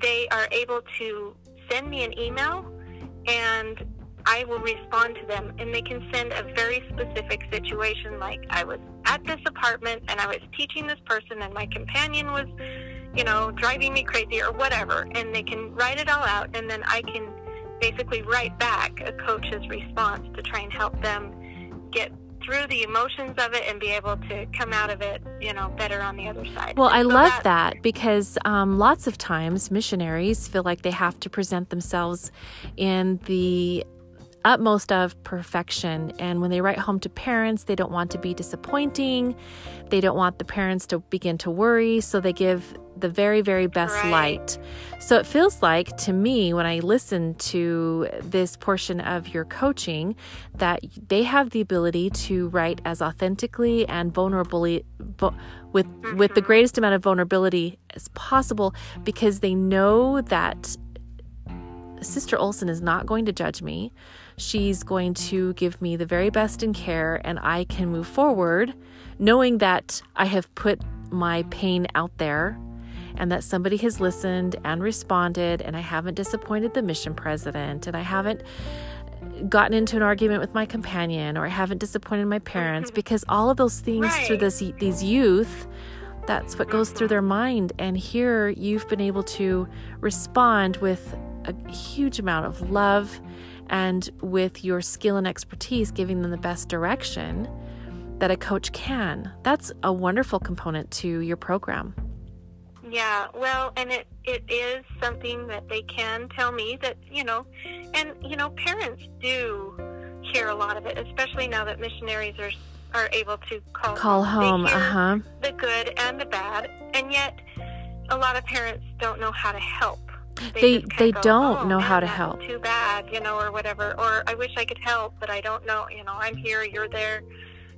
they are able to send me an email and I will respond to them and they can send a very specific situation like I was at this apartment and I was teaching this person and my companion was you know driving me crazy or whatever and they can write it all out and then I can basically write back a coach's response to try and help them get through the emotions of it and be able to come out of it you know better on the other side. Well, I So love that- that because um, lots of times missionaries feel like they have to present themselves in the utmost of perfection. And when they write home to parents, they don't want to be disappointing. They don't want the parents to begin to worry. So they give the very, very best Right. light. So it feels like to me, when I listen to this portion of your coaching, that they have the ability to write as authentically and vulnerably. vo- with with the mm-hmm. greatest amount of vulnerability as possible because they know that Sister Olson is not going to judge me. She's going to give me the very best in care, and I can move forward knowing that I have put my pain out there and that somebody has listened and responded, and I haven't disappointed the mission president, and I haven't gotten into an argument with my companion, or I haven't disappointed my parents, mhm. because all of those things through this these youth that's what goes through their mind. And here you've been able to respond with a huge amount of love and with your skill and expertise, giving them the best direction that a coach can. That's a wonderful component to your program. Yeah, well, and it it is something that they can tell me that you know, and you know, parents do hear a lot of it, especially now that missionaries are are able to call Call home, They Uh huh. the good and the bad, and yet a lot of parents don't know how to help. They- they go, don't "Oh, know how to help." Too bad, you know, or whatever. Or I wish I could help, but I don't know. You know, I'm here, you're there.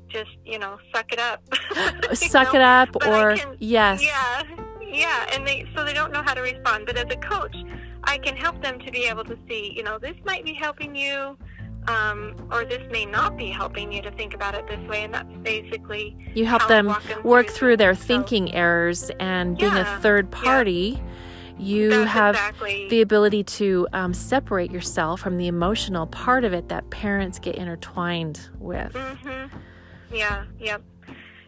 Just you know, suck it up. Suck know? it up, But or can- yes. Yeah, yeah, and they so they don't know how to respond. But as a coach, I can help them to be able to see, you know, this might be helping you, um, or this may not be helping you to think about it this way, and that's basically You help them them work through through their. So- thinking errors and being a Yeah, third yeah. You that's have exactly the ability to um, separate yourself from the emotional part of it that parents get intertwined with. Mhm. Yeah, yep.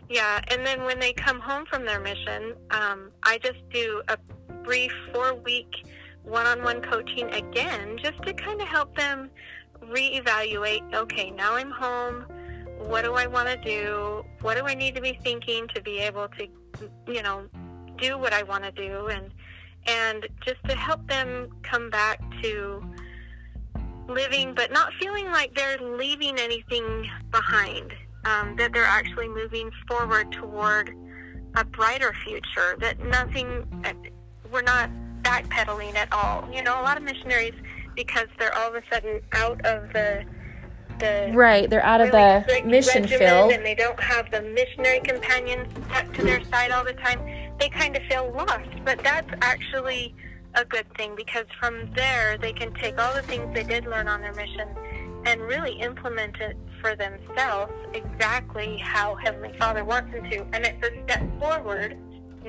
Yeah, and then when they come home from their mission, um, I just do a brief four week one on one coaching again, just to kind of help them reevaluate okay, now I'm home. What do I want to do? What do I need to be thinking to be able to, you know, do what I want to do? And, and just to help them come back to living, but not feeling like they're leaving anything behind, um, that they're actually moving forward toward a brighter future, that nothing, we're not backpedaling at all. You know, a lot of missionaries, because they're all of a sudden out of the the right, they're out really of the mission field, and they don't have the missionary companions stuck to their side all the time. They kind of feel lost, but that's actually a good thing because from there they can take all the things they did learn on their mission and really implement it for themselves exactly how Heavenly Father wants them to. And it's a step forward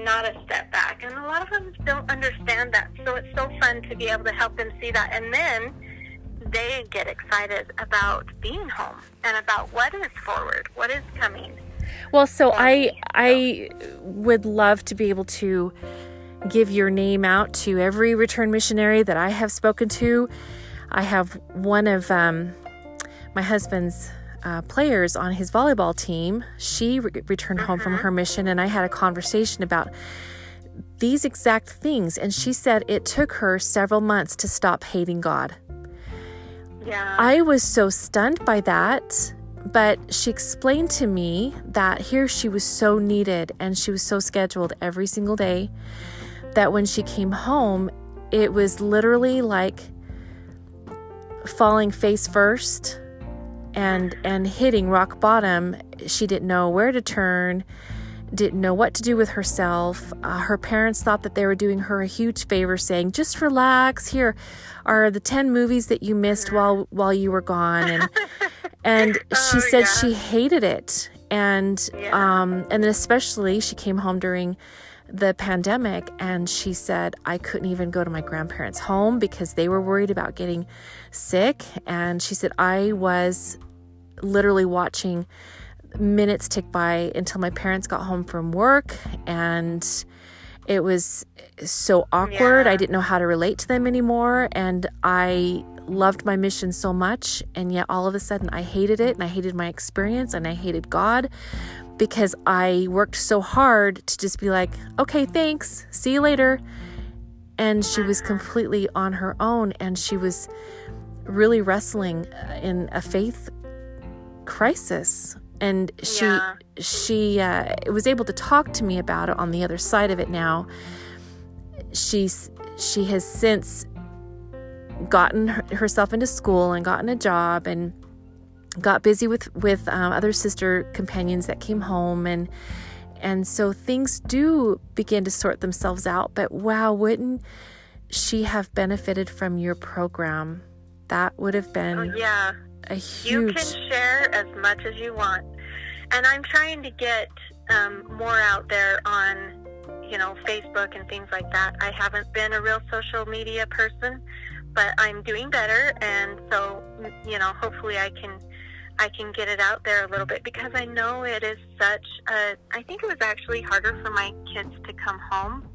not a step back. And a lot of them don't understand that. So it's so fun to be able to help them see that. And then they get excited about being home and about what is forward, what is coming. Well, so I I would love to be able to give your name out to every return missionary that I have spoken to. I have one of um, my husband's uh, players on his volleyball team. She re- returned home from uh-huh. her mission, and I had a conversation about these exact things. And she said it took her several months to stop hating God. Yeah. I was so stunned by that. But she explained to me that here she was so needed and she was so scheduled every single day that when she came home, it was literally like falling face first and and hitting rock bottom. She didn't know where to turn didn't know what to do with herself. Uh, her parents thought that they were doing her a huge favor saying just relax. Here are the 10 movies that you missed while while you were gone and and oh, she said yeah. she hated it and yeah. um and then especially she came home during the pandemic and she said I couldn't even go to my grandparents' home because they were worried about getting sick and she said I was literally watching minutes tick by until my parents got home from work and it was so awkward. Yeah. I didn't know how to relate to them anymore and I loved my mission so much and yet all of a sudden I hated it and I hated my experience and I hated God because I worked so hard to just be like, "Okay, thanks. See you later." And she was uh-huh. completely on her own and she was really wrestling in a faith crisis and she yeah. she uh, was able to talk to me about it on the other side of it now she's she has since gotten her, herself into school and gotten a job and got busy with with um, other sister companions that came home and and so things do begin to sort themselves out. But wow wouldn't she have benefited from your program? That would have been oh, yeah. a huge. You can share as much as you want, and I'm trying to get um, more out there on, you know, Facebook and things like that. I haven't been a real social media person, but I'm doing better, and so you know, hopefully, I can. I can get it out there a little bit because I know it is such a. I think it was actually harder for my kids to come home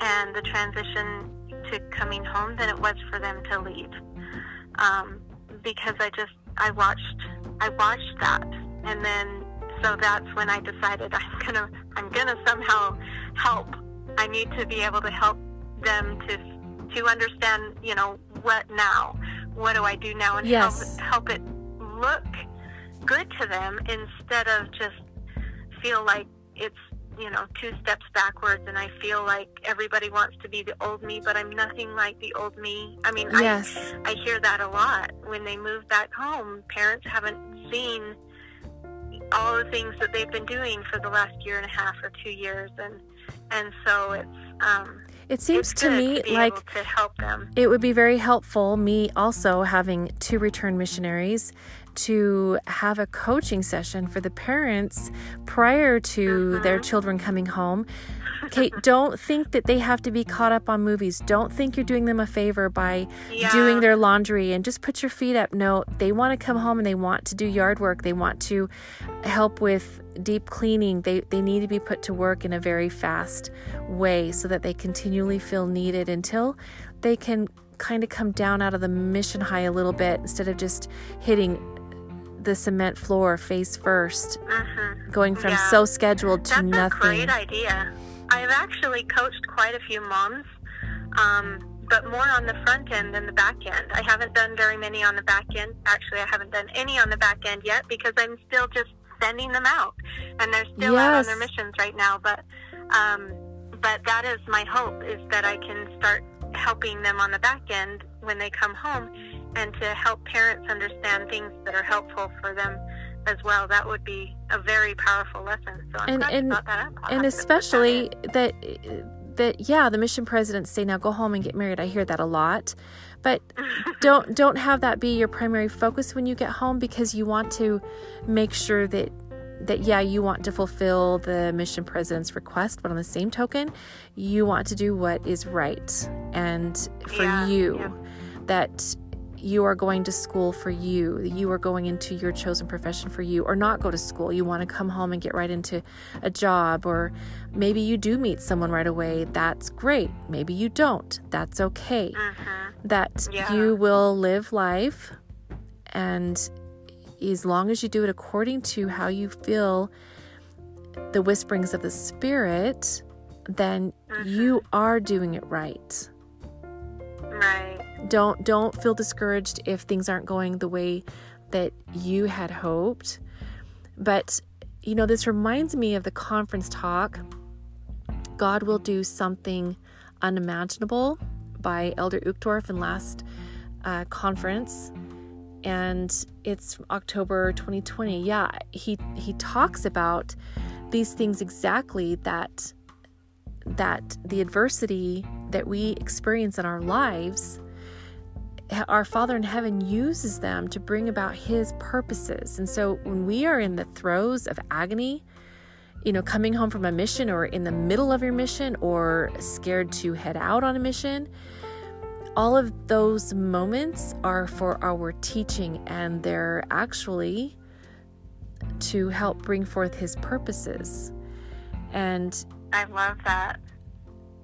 and the transition to coming home than it was for them to leave. Um, because I just I watched I watched that, and then so that's when I decided I'm gonna I'm gonna somehow help. I need to be able to help them to to understand, you know, what now? What do I do now, and yes. help help it look good to them instead of just feel like it's you know, two steps backwards and I feel like everybody wants to be the old me, but I'm nothing like the old me. I mean, yes. I, I hear that a lot when they move back home. Parents haven't seen all the things that they've been doing for the last year and a half or two years. And, and so it's, um, it seems to me to like to help them. it would be very helpful, me also having two return missionaries, to have a coaching session for the parents prior to their Mm-hmm. children coming home. Kate, don't think that they have to be caught up on movies. Don't think you're doing them a favor by Yeah. doing their laundry and just put your feet up. No, they want to come home and they want to do yard work. They want to help with deep cleaning. They they need to be put to work in a very fast way so that they continually feel needed until they can kind of come down out of the mission high a little bit instead of just hitting the cement floor face 1st Mhm. going from Yeah. so scheduled to That's nothing. a great idea. I've actually coached quite a few moms, um, but more on the front end than the back end. I haven't done very many on the back end. Actually, I haven't done any on the back end yet because I'm still just sending them out, and they're still out on their missions right now. But, um, but that is my hope is that I can start helping them on the back end when they come home, and to help parents understand things that are helpful for them as well. That would be a very powerful lesson. So I'm And- and- that up. I'll and especially that that yeah the mission presidents say now go home and get married i hear that a lot but don't don't have that be your primary focus when you get home because you want to make sure that that yeah you want to fulfill the mission president's request but on the same token you want to do what is right and for Yeah, you yeah. that you are going to school for you, you are going into your chosen profession for you, or not go to school. You want to come home and get right into a job, or maybe you do meet someone right away. That's great. Maybe you don't. That's okay. Mhm. That Yeah. you will live life, and as long as you do it according to how you feel the whisperings of the Spirit, then you are doing it right Right. Don't don't feel discouraged if things aren't going the way that you had hoped. But you know this reminds me of the conference talk god will do something unimaginable by elder uchtdorf in last uh, conference. And it's october 2020 yeah he he talks about these things exactly that that the adversity that we experience in our lives our Father in heaven uses them to bring about His purposes. And so when we are in the throes of agony, you know, coming home from a mission or in the middle of your mission or scared to head out on a mission, all of those moments are for our teaching and they're actually to help bring forth His purposes. And I love that.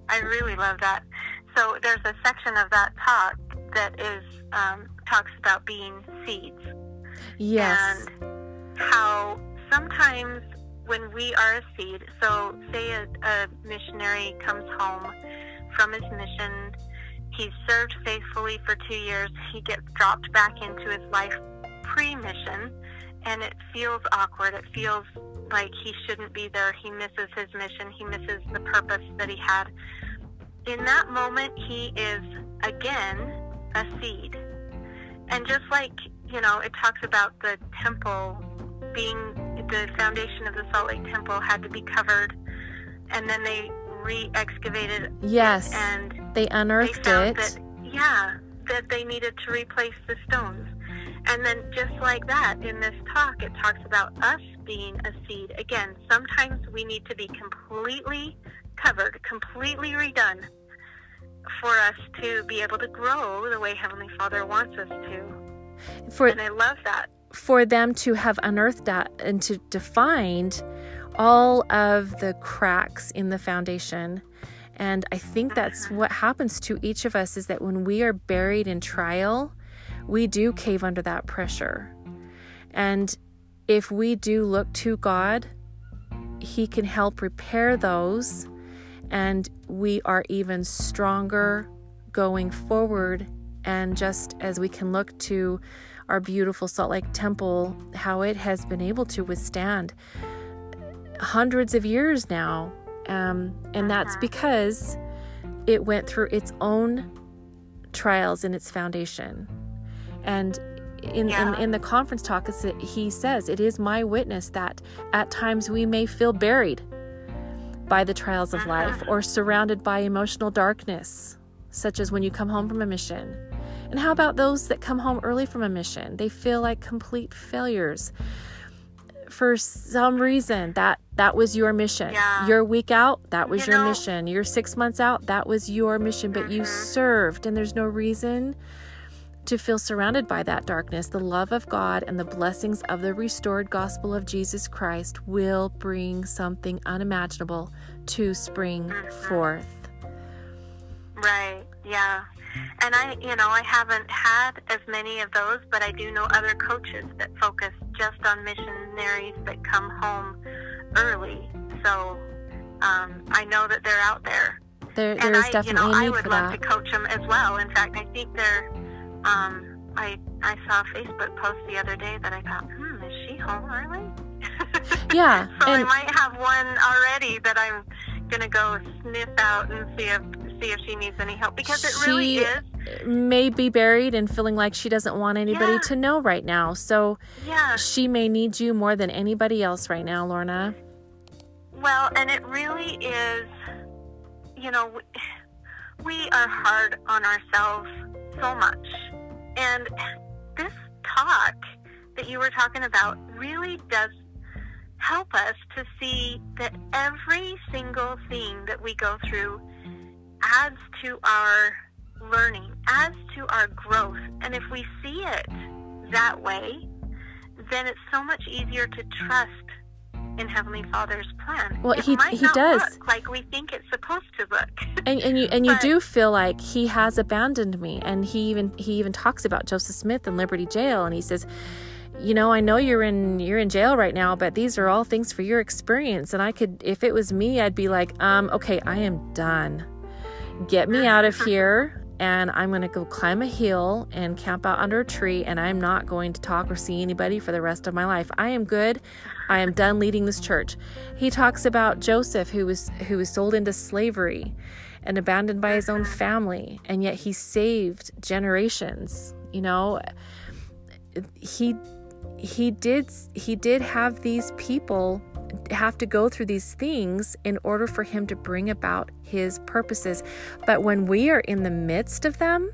I really love that. So there's a section of that talk that is um, talks about being seeds yes, and how sometimes when we are a seed, so say a, a missionary comes home from his mission, he's served faithfully for two years, he gets dropped back into his life pre-mission, and it feels awkward. It feels like he shouldn't be there. He misses his mission. He misses the purpose that he had. In that moment, he is again a seed. And just like, you know, it talks about the temple being the foundation of the Salt Lake Temple had to be covered, and then they re excavated yes, and they they unearthed found it. that yeah that they needed to replace the stones and then just like that in this talk it talks about us being a seed again sometimes we need to be completely covered completely redone for us to be able to grow the way heavenly father wants us to For and i love that for them to have unearthed that and to, find all of the cracks in the foundation. And I think that's uh-huh. what happens to each of us is that when we are buried in trial, we do cave under that pressure. And if we do look to God, He can help repair those, and we are even stronger going forward. And just as we can look to our beautiful Salt Lake Temple, how it has been able to withstand hundreds of years now. Um, and that's because it went through its own trials in its foundation. And in, Yeah. in, in the conference talk, he says, It is my witness that at times we may feel buried by the trials of life or surrounded by emotional darkness, such as when you come home from a mission And how about those that come home early from a mission? They feel like complete failures. For some reason, that that was your mission. Yeah. Your week out, that was You your know- mission. Your 6 months out, that was your mission, but you Mhm. served and there's no reason to feel surrounded by that darkness, the love of God and the blessings of the restored gospel of Jesus Christ will bring something unimaginable to spring Mhm. forth. Right. Yeah. And I, you know, I haven't had as many of those, but I do know other coaches that focus just on missionaries that come home early. So um, I know that they're out there. There, and there's I, definitely you know, a I would love that. to coach them as well. In fact, I think they're. Um, I I saw a Facebook post the other day that I thought, hmm, is she home early? Yeah, so I might have one already that I'm gonna go sniff out and see if see if she needs any help because it really is. May be buried and feeling like she doesn't want anybody Yeah. to know right now. So Yeah. she may need you more than anybody else right now, Lorna. Well, and it really is, you know, we are hard on ourselves so much. And this talk that you were talking about really does help us to see that every single thing that we go through adds to our learning, adds to our growth. And if we see it that way, then it's so much easier to trust in Heavenly Father's plan. Well, it he- might he does. look like we think it's supposed to look. And and you and you But- do feel like he has abandoned me. And he even he even talks about Joseph Smith in Liberty Jail and he says, you know, I know you're in you're in jail right now, but these are all things for your experience. And I could if it was me, I'd be like, um, okay, I am done. Get me out of here and I'm going to go climb a hill and camp out under a tree and I'm not going to talk or see anybody for the rest of my life. I am good. I am done leading this church. He talks about Joseph who was who was sold into slavery and abandoned by his own family and yet he saved generations. You know, he he did he did have these people have to go through these things in order for him to bring about his purposes. But when we are in the midst of them,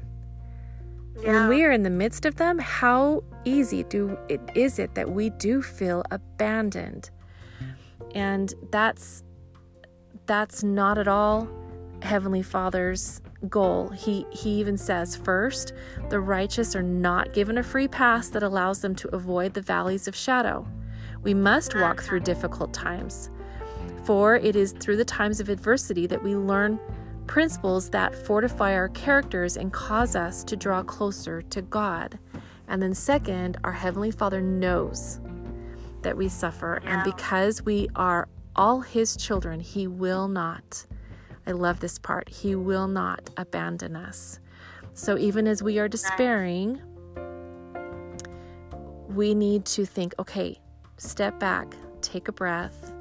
when we are in the midst of them, how easy do it is it that we do feel abandoned? And that's that's not at all Heavenly Father's goal. He he even says first, the righteous are not given a free pass that allows them to avoid the valleys of shadow. We must walk through difficult times. For it is through the times of adversity that we learn principles that fortify our characters and cause us to draw closer to God. And then, second, our Heavenly Father knows that we suffer. And because we are all His children, He will not. I love this part. He will not abandon us. So even as we are despairing, we need to think okay, step back, take a breath,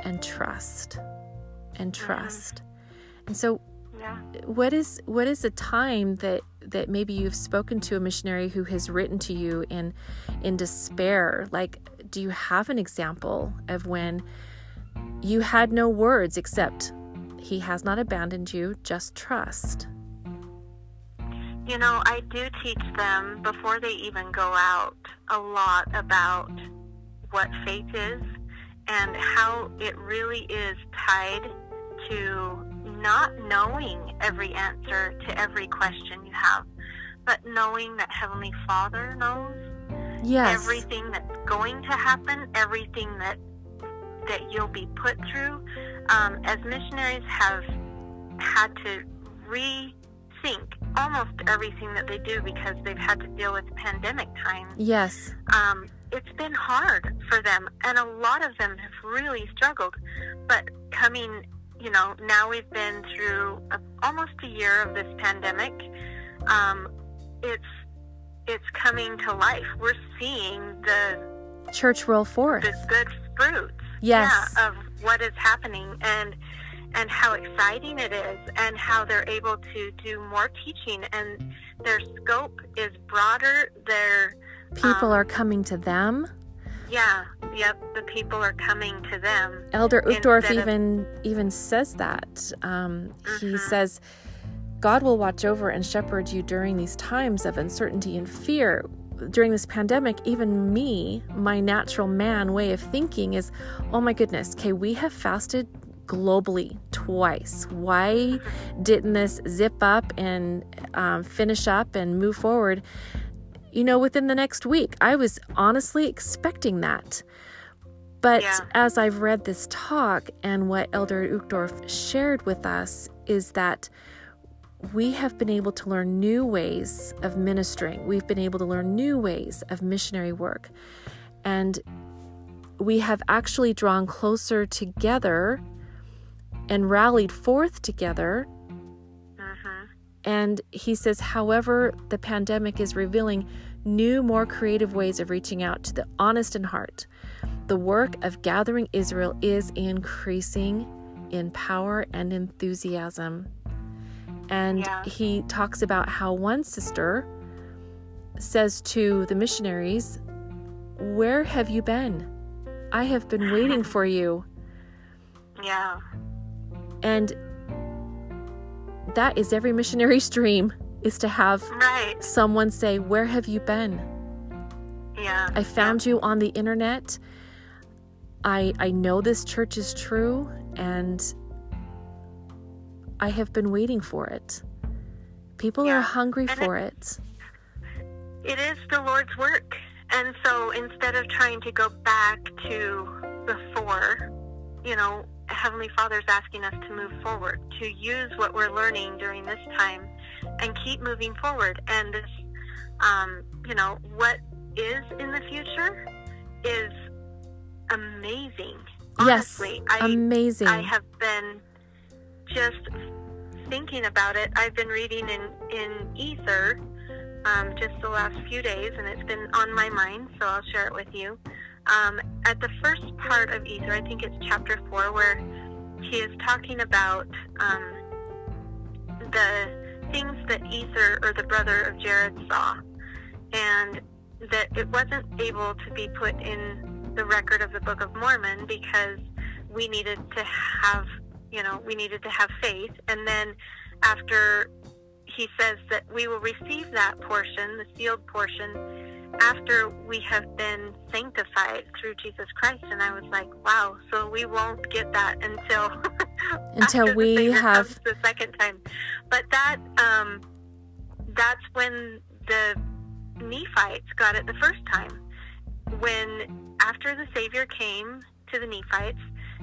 and trust. And mm-hmm. trust. And so yeah. what is what is a time that that maybe you've spoken to a missionary who has written to you in in despair like do you have an example of when you had no words except he has not abandoned you just trust You know, I do teach them before they even go out a lot about what faith is and how it really is tied to not knowing every answer to every question you have, but knowing that Heavenly Father knows yes everything that's going to happen, everything that that you'll be put through. Um, as missionaries have had to rethink almost everything that they do because they've had to deal with pandemic times. yes Um, it's been hard for them, and a lot of them have really struggled. But coming, you know, now we've been through a, almost a year of this pandemic. Um, it's it's coming to life. We're seeing the church roll forth the good fruits yes yeah, of what is happening and and how exciting it is and how they're able to do more teaching and their scope is broader their people um, are coming to them yeah yep the people are coming to them Elder Uchtdorf Instead of- even even says that. Um, He Mhm. says, God will watch over and shepherd you during these times of uncertainty and fear. During this pandemic, even me, my natural man way of thinking is, oh my goodness, okay, we have fasted globally twice. Why didn't this zip up and um, finish up and move forward? You know, within the next week. I was honestly expecting that. But yeah. as I've read this talk and what Elder Uchtdorf shared with us, is that we have been able to learn new ways of ministering. We've been able to learn new ways of missionary work. And we have actually drawn closer together and rallied forth together. And he says, however, the pandemic is revealing new, more creative ways of reaching out to the honest in heart. The work of gathering Israel is increasing in power and enthusiasm. And yeah. he talks about how one sister says to the missionaries, Where have you been? I have been waiting for you. Yeah. And that is every missionary's dream is to have right. someone say, Where have you been? Yeah. I found yeah. you on the internet. I I know this church is true and I have been waiting for it. People yeah. are hungry and for it, it. It is the Lord's work. And so instead of trying to go back to before, you know, Heavenly Father is asking us to move forward, to use what we're learning during this time and keep moving forward. And this, um, you know, what is in the future is amazing. Honestly, yes, amazing. I, I have been just thinking about it. I've been reading in in Ether um, just the last few days, and it's been on my mind, so I'll share it with you. Um, at the first part of Ether, I think it's chapter four, where he is talking about um, the things that Ether or the brother of Jared saw, and that it wasn't able to be put in the record of the Book of Mormon because we needed to have, you know, we needed to have faith. And then after he says that we will receive that portion, the sealed portion, after we have been sanctified through Jesus Christ. And I was like, wow, so we won't get that until until we have the second time. But that um, that's when the Nephites got it the first time. When after the Savior came to the Nephites,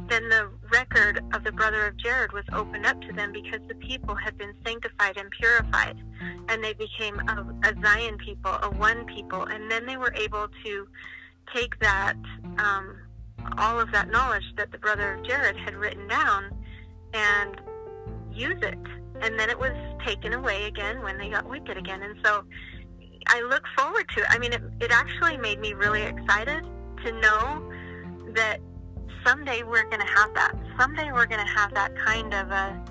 then the record of the brother of Jared was opened up to them because the people had been sanctified and purified, and they became a, a Zion people, a one people, and then they were able to take that, um, all of that knowledge that the brother of Jared had written down, and use it. And then it was taken away again when they got wicked again. And so I look forward to it. I mean, it, it actually made me really excited to know that someday we're going to have that. Someday we're going to have that kind of a,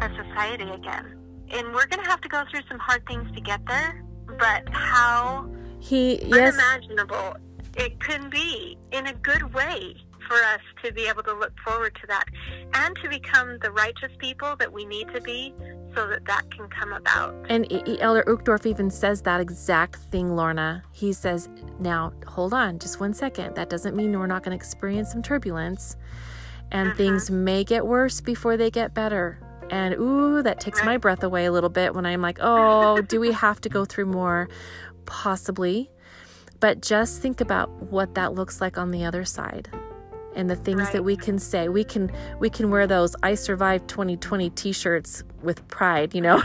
a society again. And we're going to have to go through some hard things to get there, but how he yes. unimaginable it can be in a good way for us to be able to look forward to that and to become the righteous people that we need to be so that that can come about. And Elder Uchtdorf even says that exact thing, Lorna. He says, now hold on just one second. That doesn't mean we're not going to experience some turbulence and mm-hmm. things may get worse before they get better. And ooh, that takes right. my breath away a little bit when I'm like, oh, do we have to go through more? Possibly. But just think about what that looks like on the other side and the things right. that we can say. We can we can wear those I survived 2020 t-shirts with pride, you know.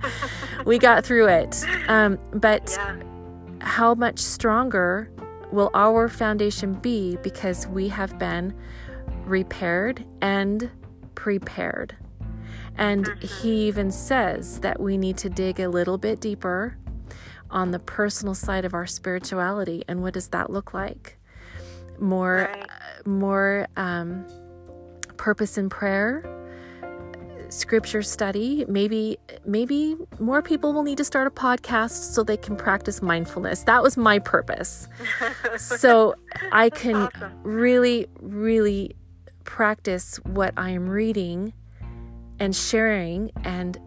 we got through it. Um, but yeah. how much stronger will our foundation be because we have been repaired and prepared. And mm-hmm. he even says that we need to dig a little bit deeper on the personal side of our spirituality. And what does that look like? more right. More um, purpose in prayer scripture study maybe maybe more people will need to start a podcast so they can practice mindfulness that was my purpose so i can awesome. really really practice what i am reading and sharing and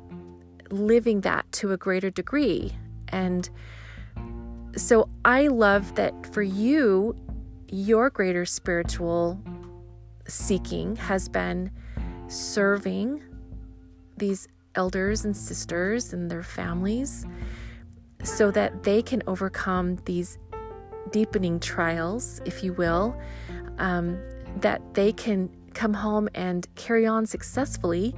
living that to a greater degree. And so I love that for you, your greater spiritual seeking has been serving these elders and sisters and their families so that they can overcome these deepening trials, if you will, um, that they can come home and carry on successfully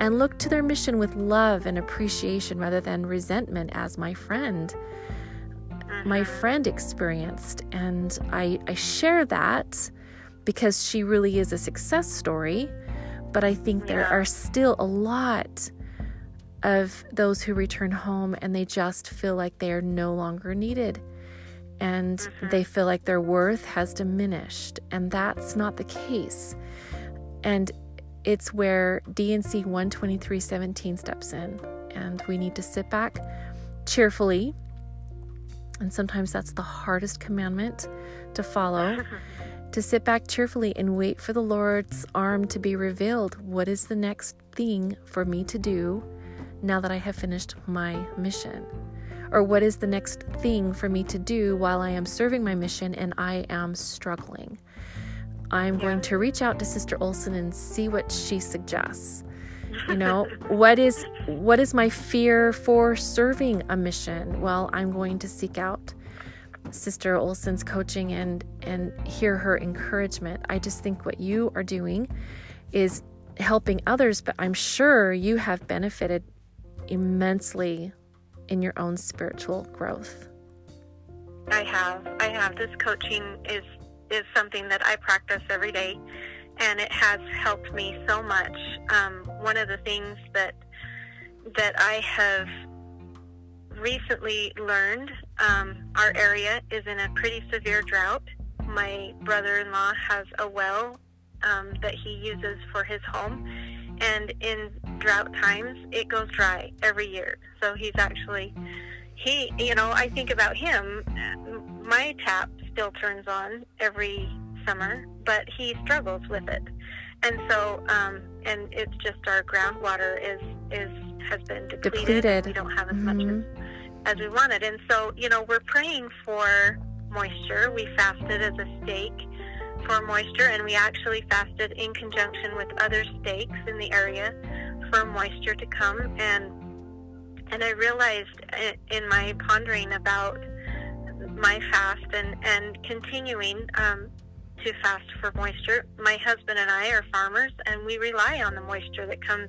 and look to their mission with love and appreciation rather than resentment, as my friend. My mm-hmm. friend experienced, and I, I share that because she really is a success story. But I think there are still a lot of those who return home and they just feel like they are no longer needed and mm-hmm. they feel like their worth has diminished. And that's not the case. And it's where D&C 12317 steps in. And we need to sit back cheerfully. And sometimes that's the hardest commandment to follow. to sit back cheerfully and wait for the Lord's arm to be revealed. What is the next thing for me to do now that I have finished my mission? Or what is the next thing for me to do while I am serving my mission and I am struggling? I'm yeah. going to reach out to Sister Olson and see what she suggests. You know, what is what is my fear for serving a mission? Well, I'm going to seek out Sister Olson's coaching and and hear her encouragement. I just think what you are doing is helping others, but I'm sure you have benefited immensely in your own spiritual growth. I have. I have. This coaching is is something that I practice every day, and it has helped me so much. Um, one of the things that that I have recently learned, um, our area is in a pretty severe drought. My brother-in-law has a well um, that he uses for his home, and in drought times it goes dry every year. So he's actually he, you know, I think about him. My tap still turns on every summer, but he struggles with it, and so um, and it's just our groundwater is is has been depleted. depleted. We don't have as mm-hmm. much as, as we wanted, and so you know we're praying for moisture. We fasted as a stake for moisture, and we actually fasted in conjunction with other stakes in the area for moisture to come. And and I realized in my pondering about my fast and and continuing um, to fast for moisture, my husband and I are farmers, and we rely on the moisture that comes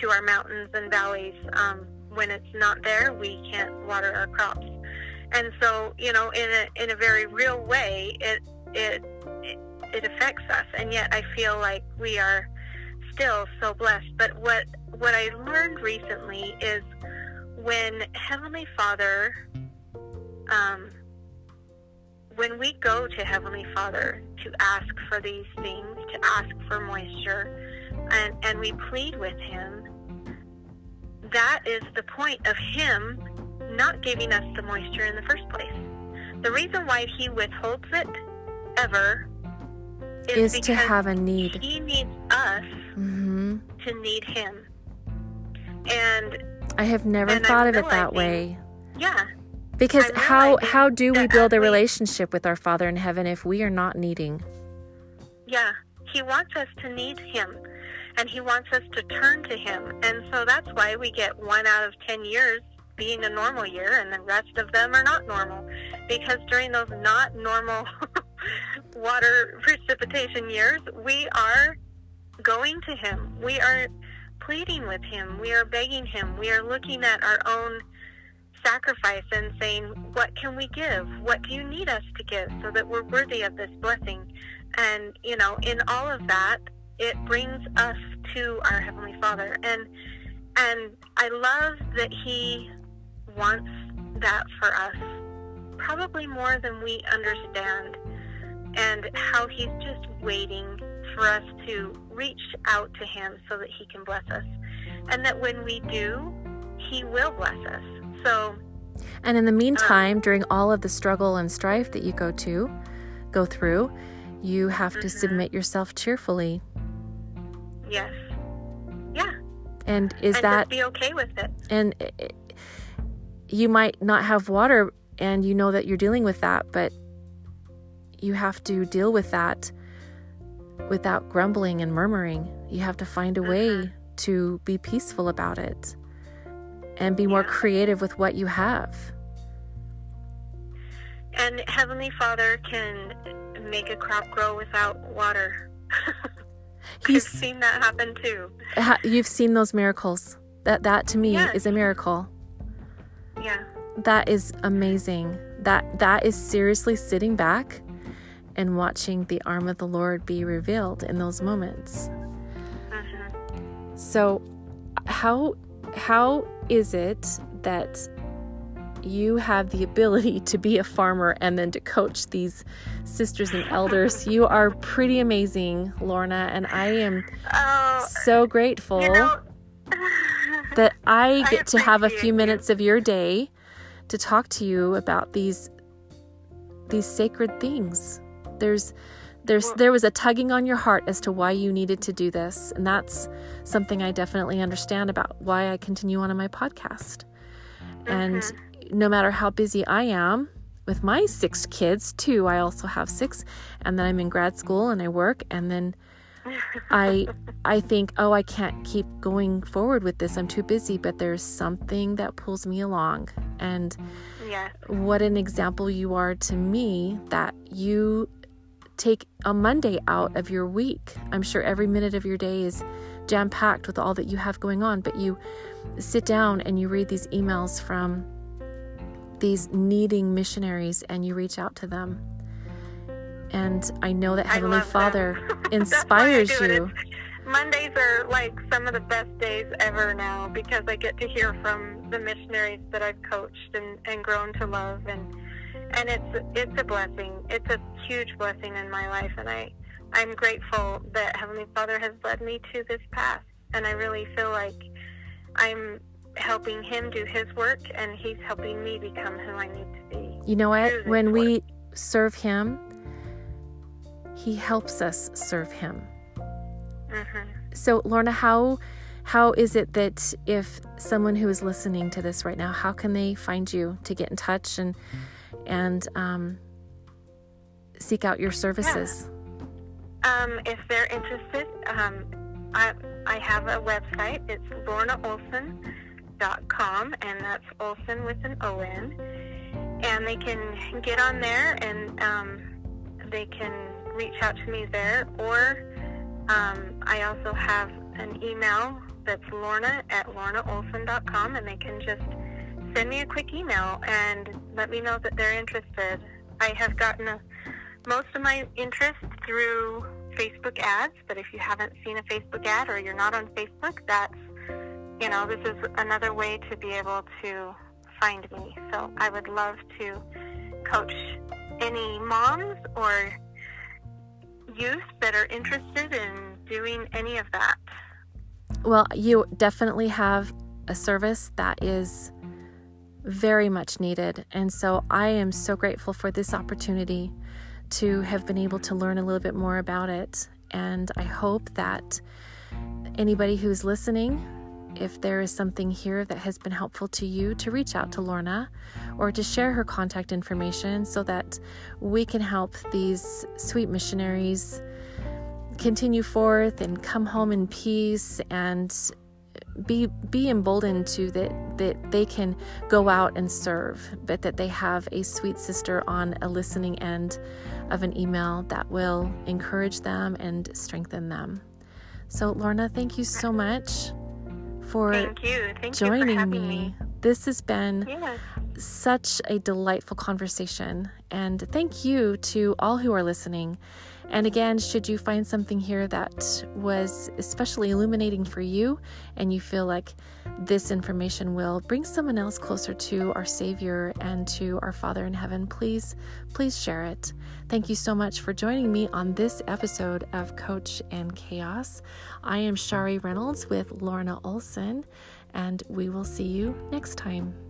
to our mountains and valleys. Um, when it's not there, we can't water our crops. And so, you know, in a in a very real way, it it it affects us, and yet I feel like we are still so blessed. But what what I learned recently is when Heavenly Father, um, when we go to Heavenly Father to ask for these things, to ask for moisture, and, and we plead with Him, that is the point of Him not giving us the moisture in the first place. The reason why He withholds it ever is, is to have a need. He needs us mm-hmm. to need Him. And I have never thought of it that way. Yeah. Because how how do we build a relationship with our Father in heaven if we are not needing? Yeah. He wants us to need him and he wants us to turn to him. And so that's why we get 1 out of 10 years being a normal year and the rest of them are not normal because during those not normal water precipitation years, we are going to him. We are pleading with him. We are begging him. We are looking at our own sacrifice and saying, What can we give? What do you need us to give so that we're worthy of this blessing? And, you know, in all of that, it brings us to our Heavenly Father. And and I love that He wants that for us, probably more than we understand, and how He's just waiting for us to reach out to Him so that He can bless us. And that when we do, He will bless us. So, and in the meantime, um, during all of the struggle and strife that you go to, go through, you have mm-hmm. to submit yourself cheerfully. Yes. Yeah. And is and that be okay with it? And it, you might not have water and you know that you're dealing with that, but you have to deal with that without grumbling and murmuring. You have to find a way uh-huh. to be peaceful about it and be more creative with what you have. And Heavenly Father can make a crop grow without water. He's I've seen that happen too. You've seen those miracles. That that to me yes. is a miracle. Yeah. That is amazing. That that is seriously sitting back and watching the arm of the Lord be revealed in those moments. Uh-huh. So how how is it that you have the ability to be a farmer and then to coach these sisters and elders. you are pretty amazing, Lorna, and I am oh, so grateful you know, that I get I to have a few minutes of your day to talk to you about these these sacred things. There's there's there was a tugging on your heart as to why you needed to do this, and that's something I definitely understand about why I continue on in my podcast. Mm-hmm. And no matter how busy I am with my six kids, too, I also have six, and then I'm in grad school and I work, and then I I think, oh, I can't keep going forward with this. I'm too busy, but there's something that pulls me along. And yes. what an example you are to me that you take a Monday out of your week. I'm sure every minute of your day is jam packed with all that you have going on, but you sit down and you read these emails from these needing missionaries and you reach out to them. And I know that Heavenly Father inspires you. Mondays are like some of the best days ever now because I get to hear from the missionaries that I've coached and, and grown to love and and it's it's a blessing. It's a huge blessing in my life and I I'm grateful that Heavenly Father has led me to this path and I really feel like I'm helping him do his work and he's helping me become who I need to be. You know what? When work. we serve him, he helps us serve him. Mm-hmm. So, Lorna, how how is it that if someone who is listening to this right now, how can they find you to get in touch and and um, seek out your services? Yeah. Um, if they're interested, um, I I have a website. It's Lorna Olson com, and that's Olson with an O N. And they can get on there and um, they can reach out to me there, or um, I also have an email that's Lorna at lornaolson.com, and they can just send me a quick email and let me know that they're interested. I have gotten a, most of my interest through Facebook ads, but if you haven't seen a Facebook ad or you're not on Facebook, that's you know, this is another way to be able to find me. So I would love to coach any moms or youth that are interested in doing any of that. Well, you definitely have a service that is very much needed. And so I am so grateful for this opportunity to have been able to learn a little bit more about it. And I hope that anybody who's listening if there is something here that has been helpful to you, to reach out to Lorna or to share her contact information so that we can help these sweet missionaries continue forth and come home in peace and be be emboldened to that that they can go out and serve but that they have a sweet sister on a listening end of an email that will encourage them and strengthen them so lorna thank you so much for Thank you. Thank joining you for me. me. This has been such a delightful conversation. And thank you to all who are listening. And again, should you find something here that was especially illuminating for you and you feel like this information will bring someone else closer to our Savior and to our Father in heaven, please, please share it. Thank you so much for joining me on this episode of Coach and Chaos. I am Shari Reynolds with Lorna Olson, and we will see you next time.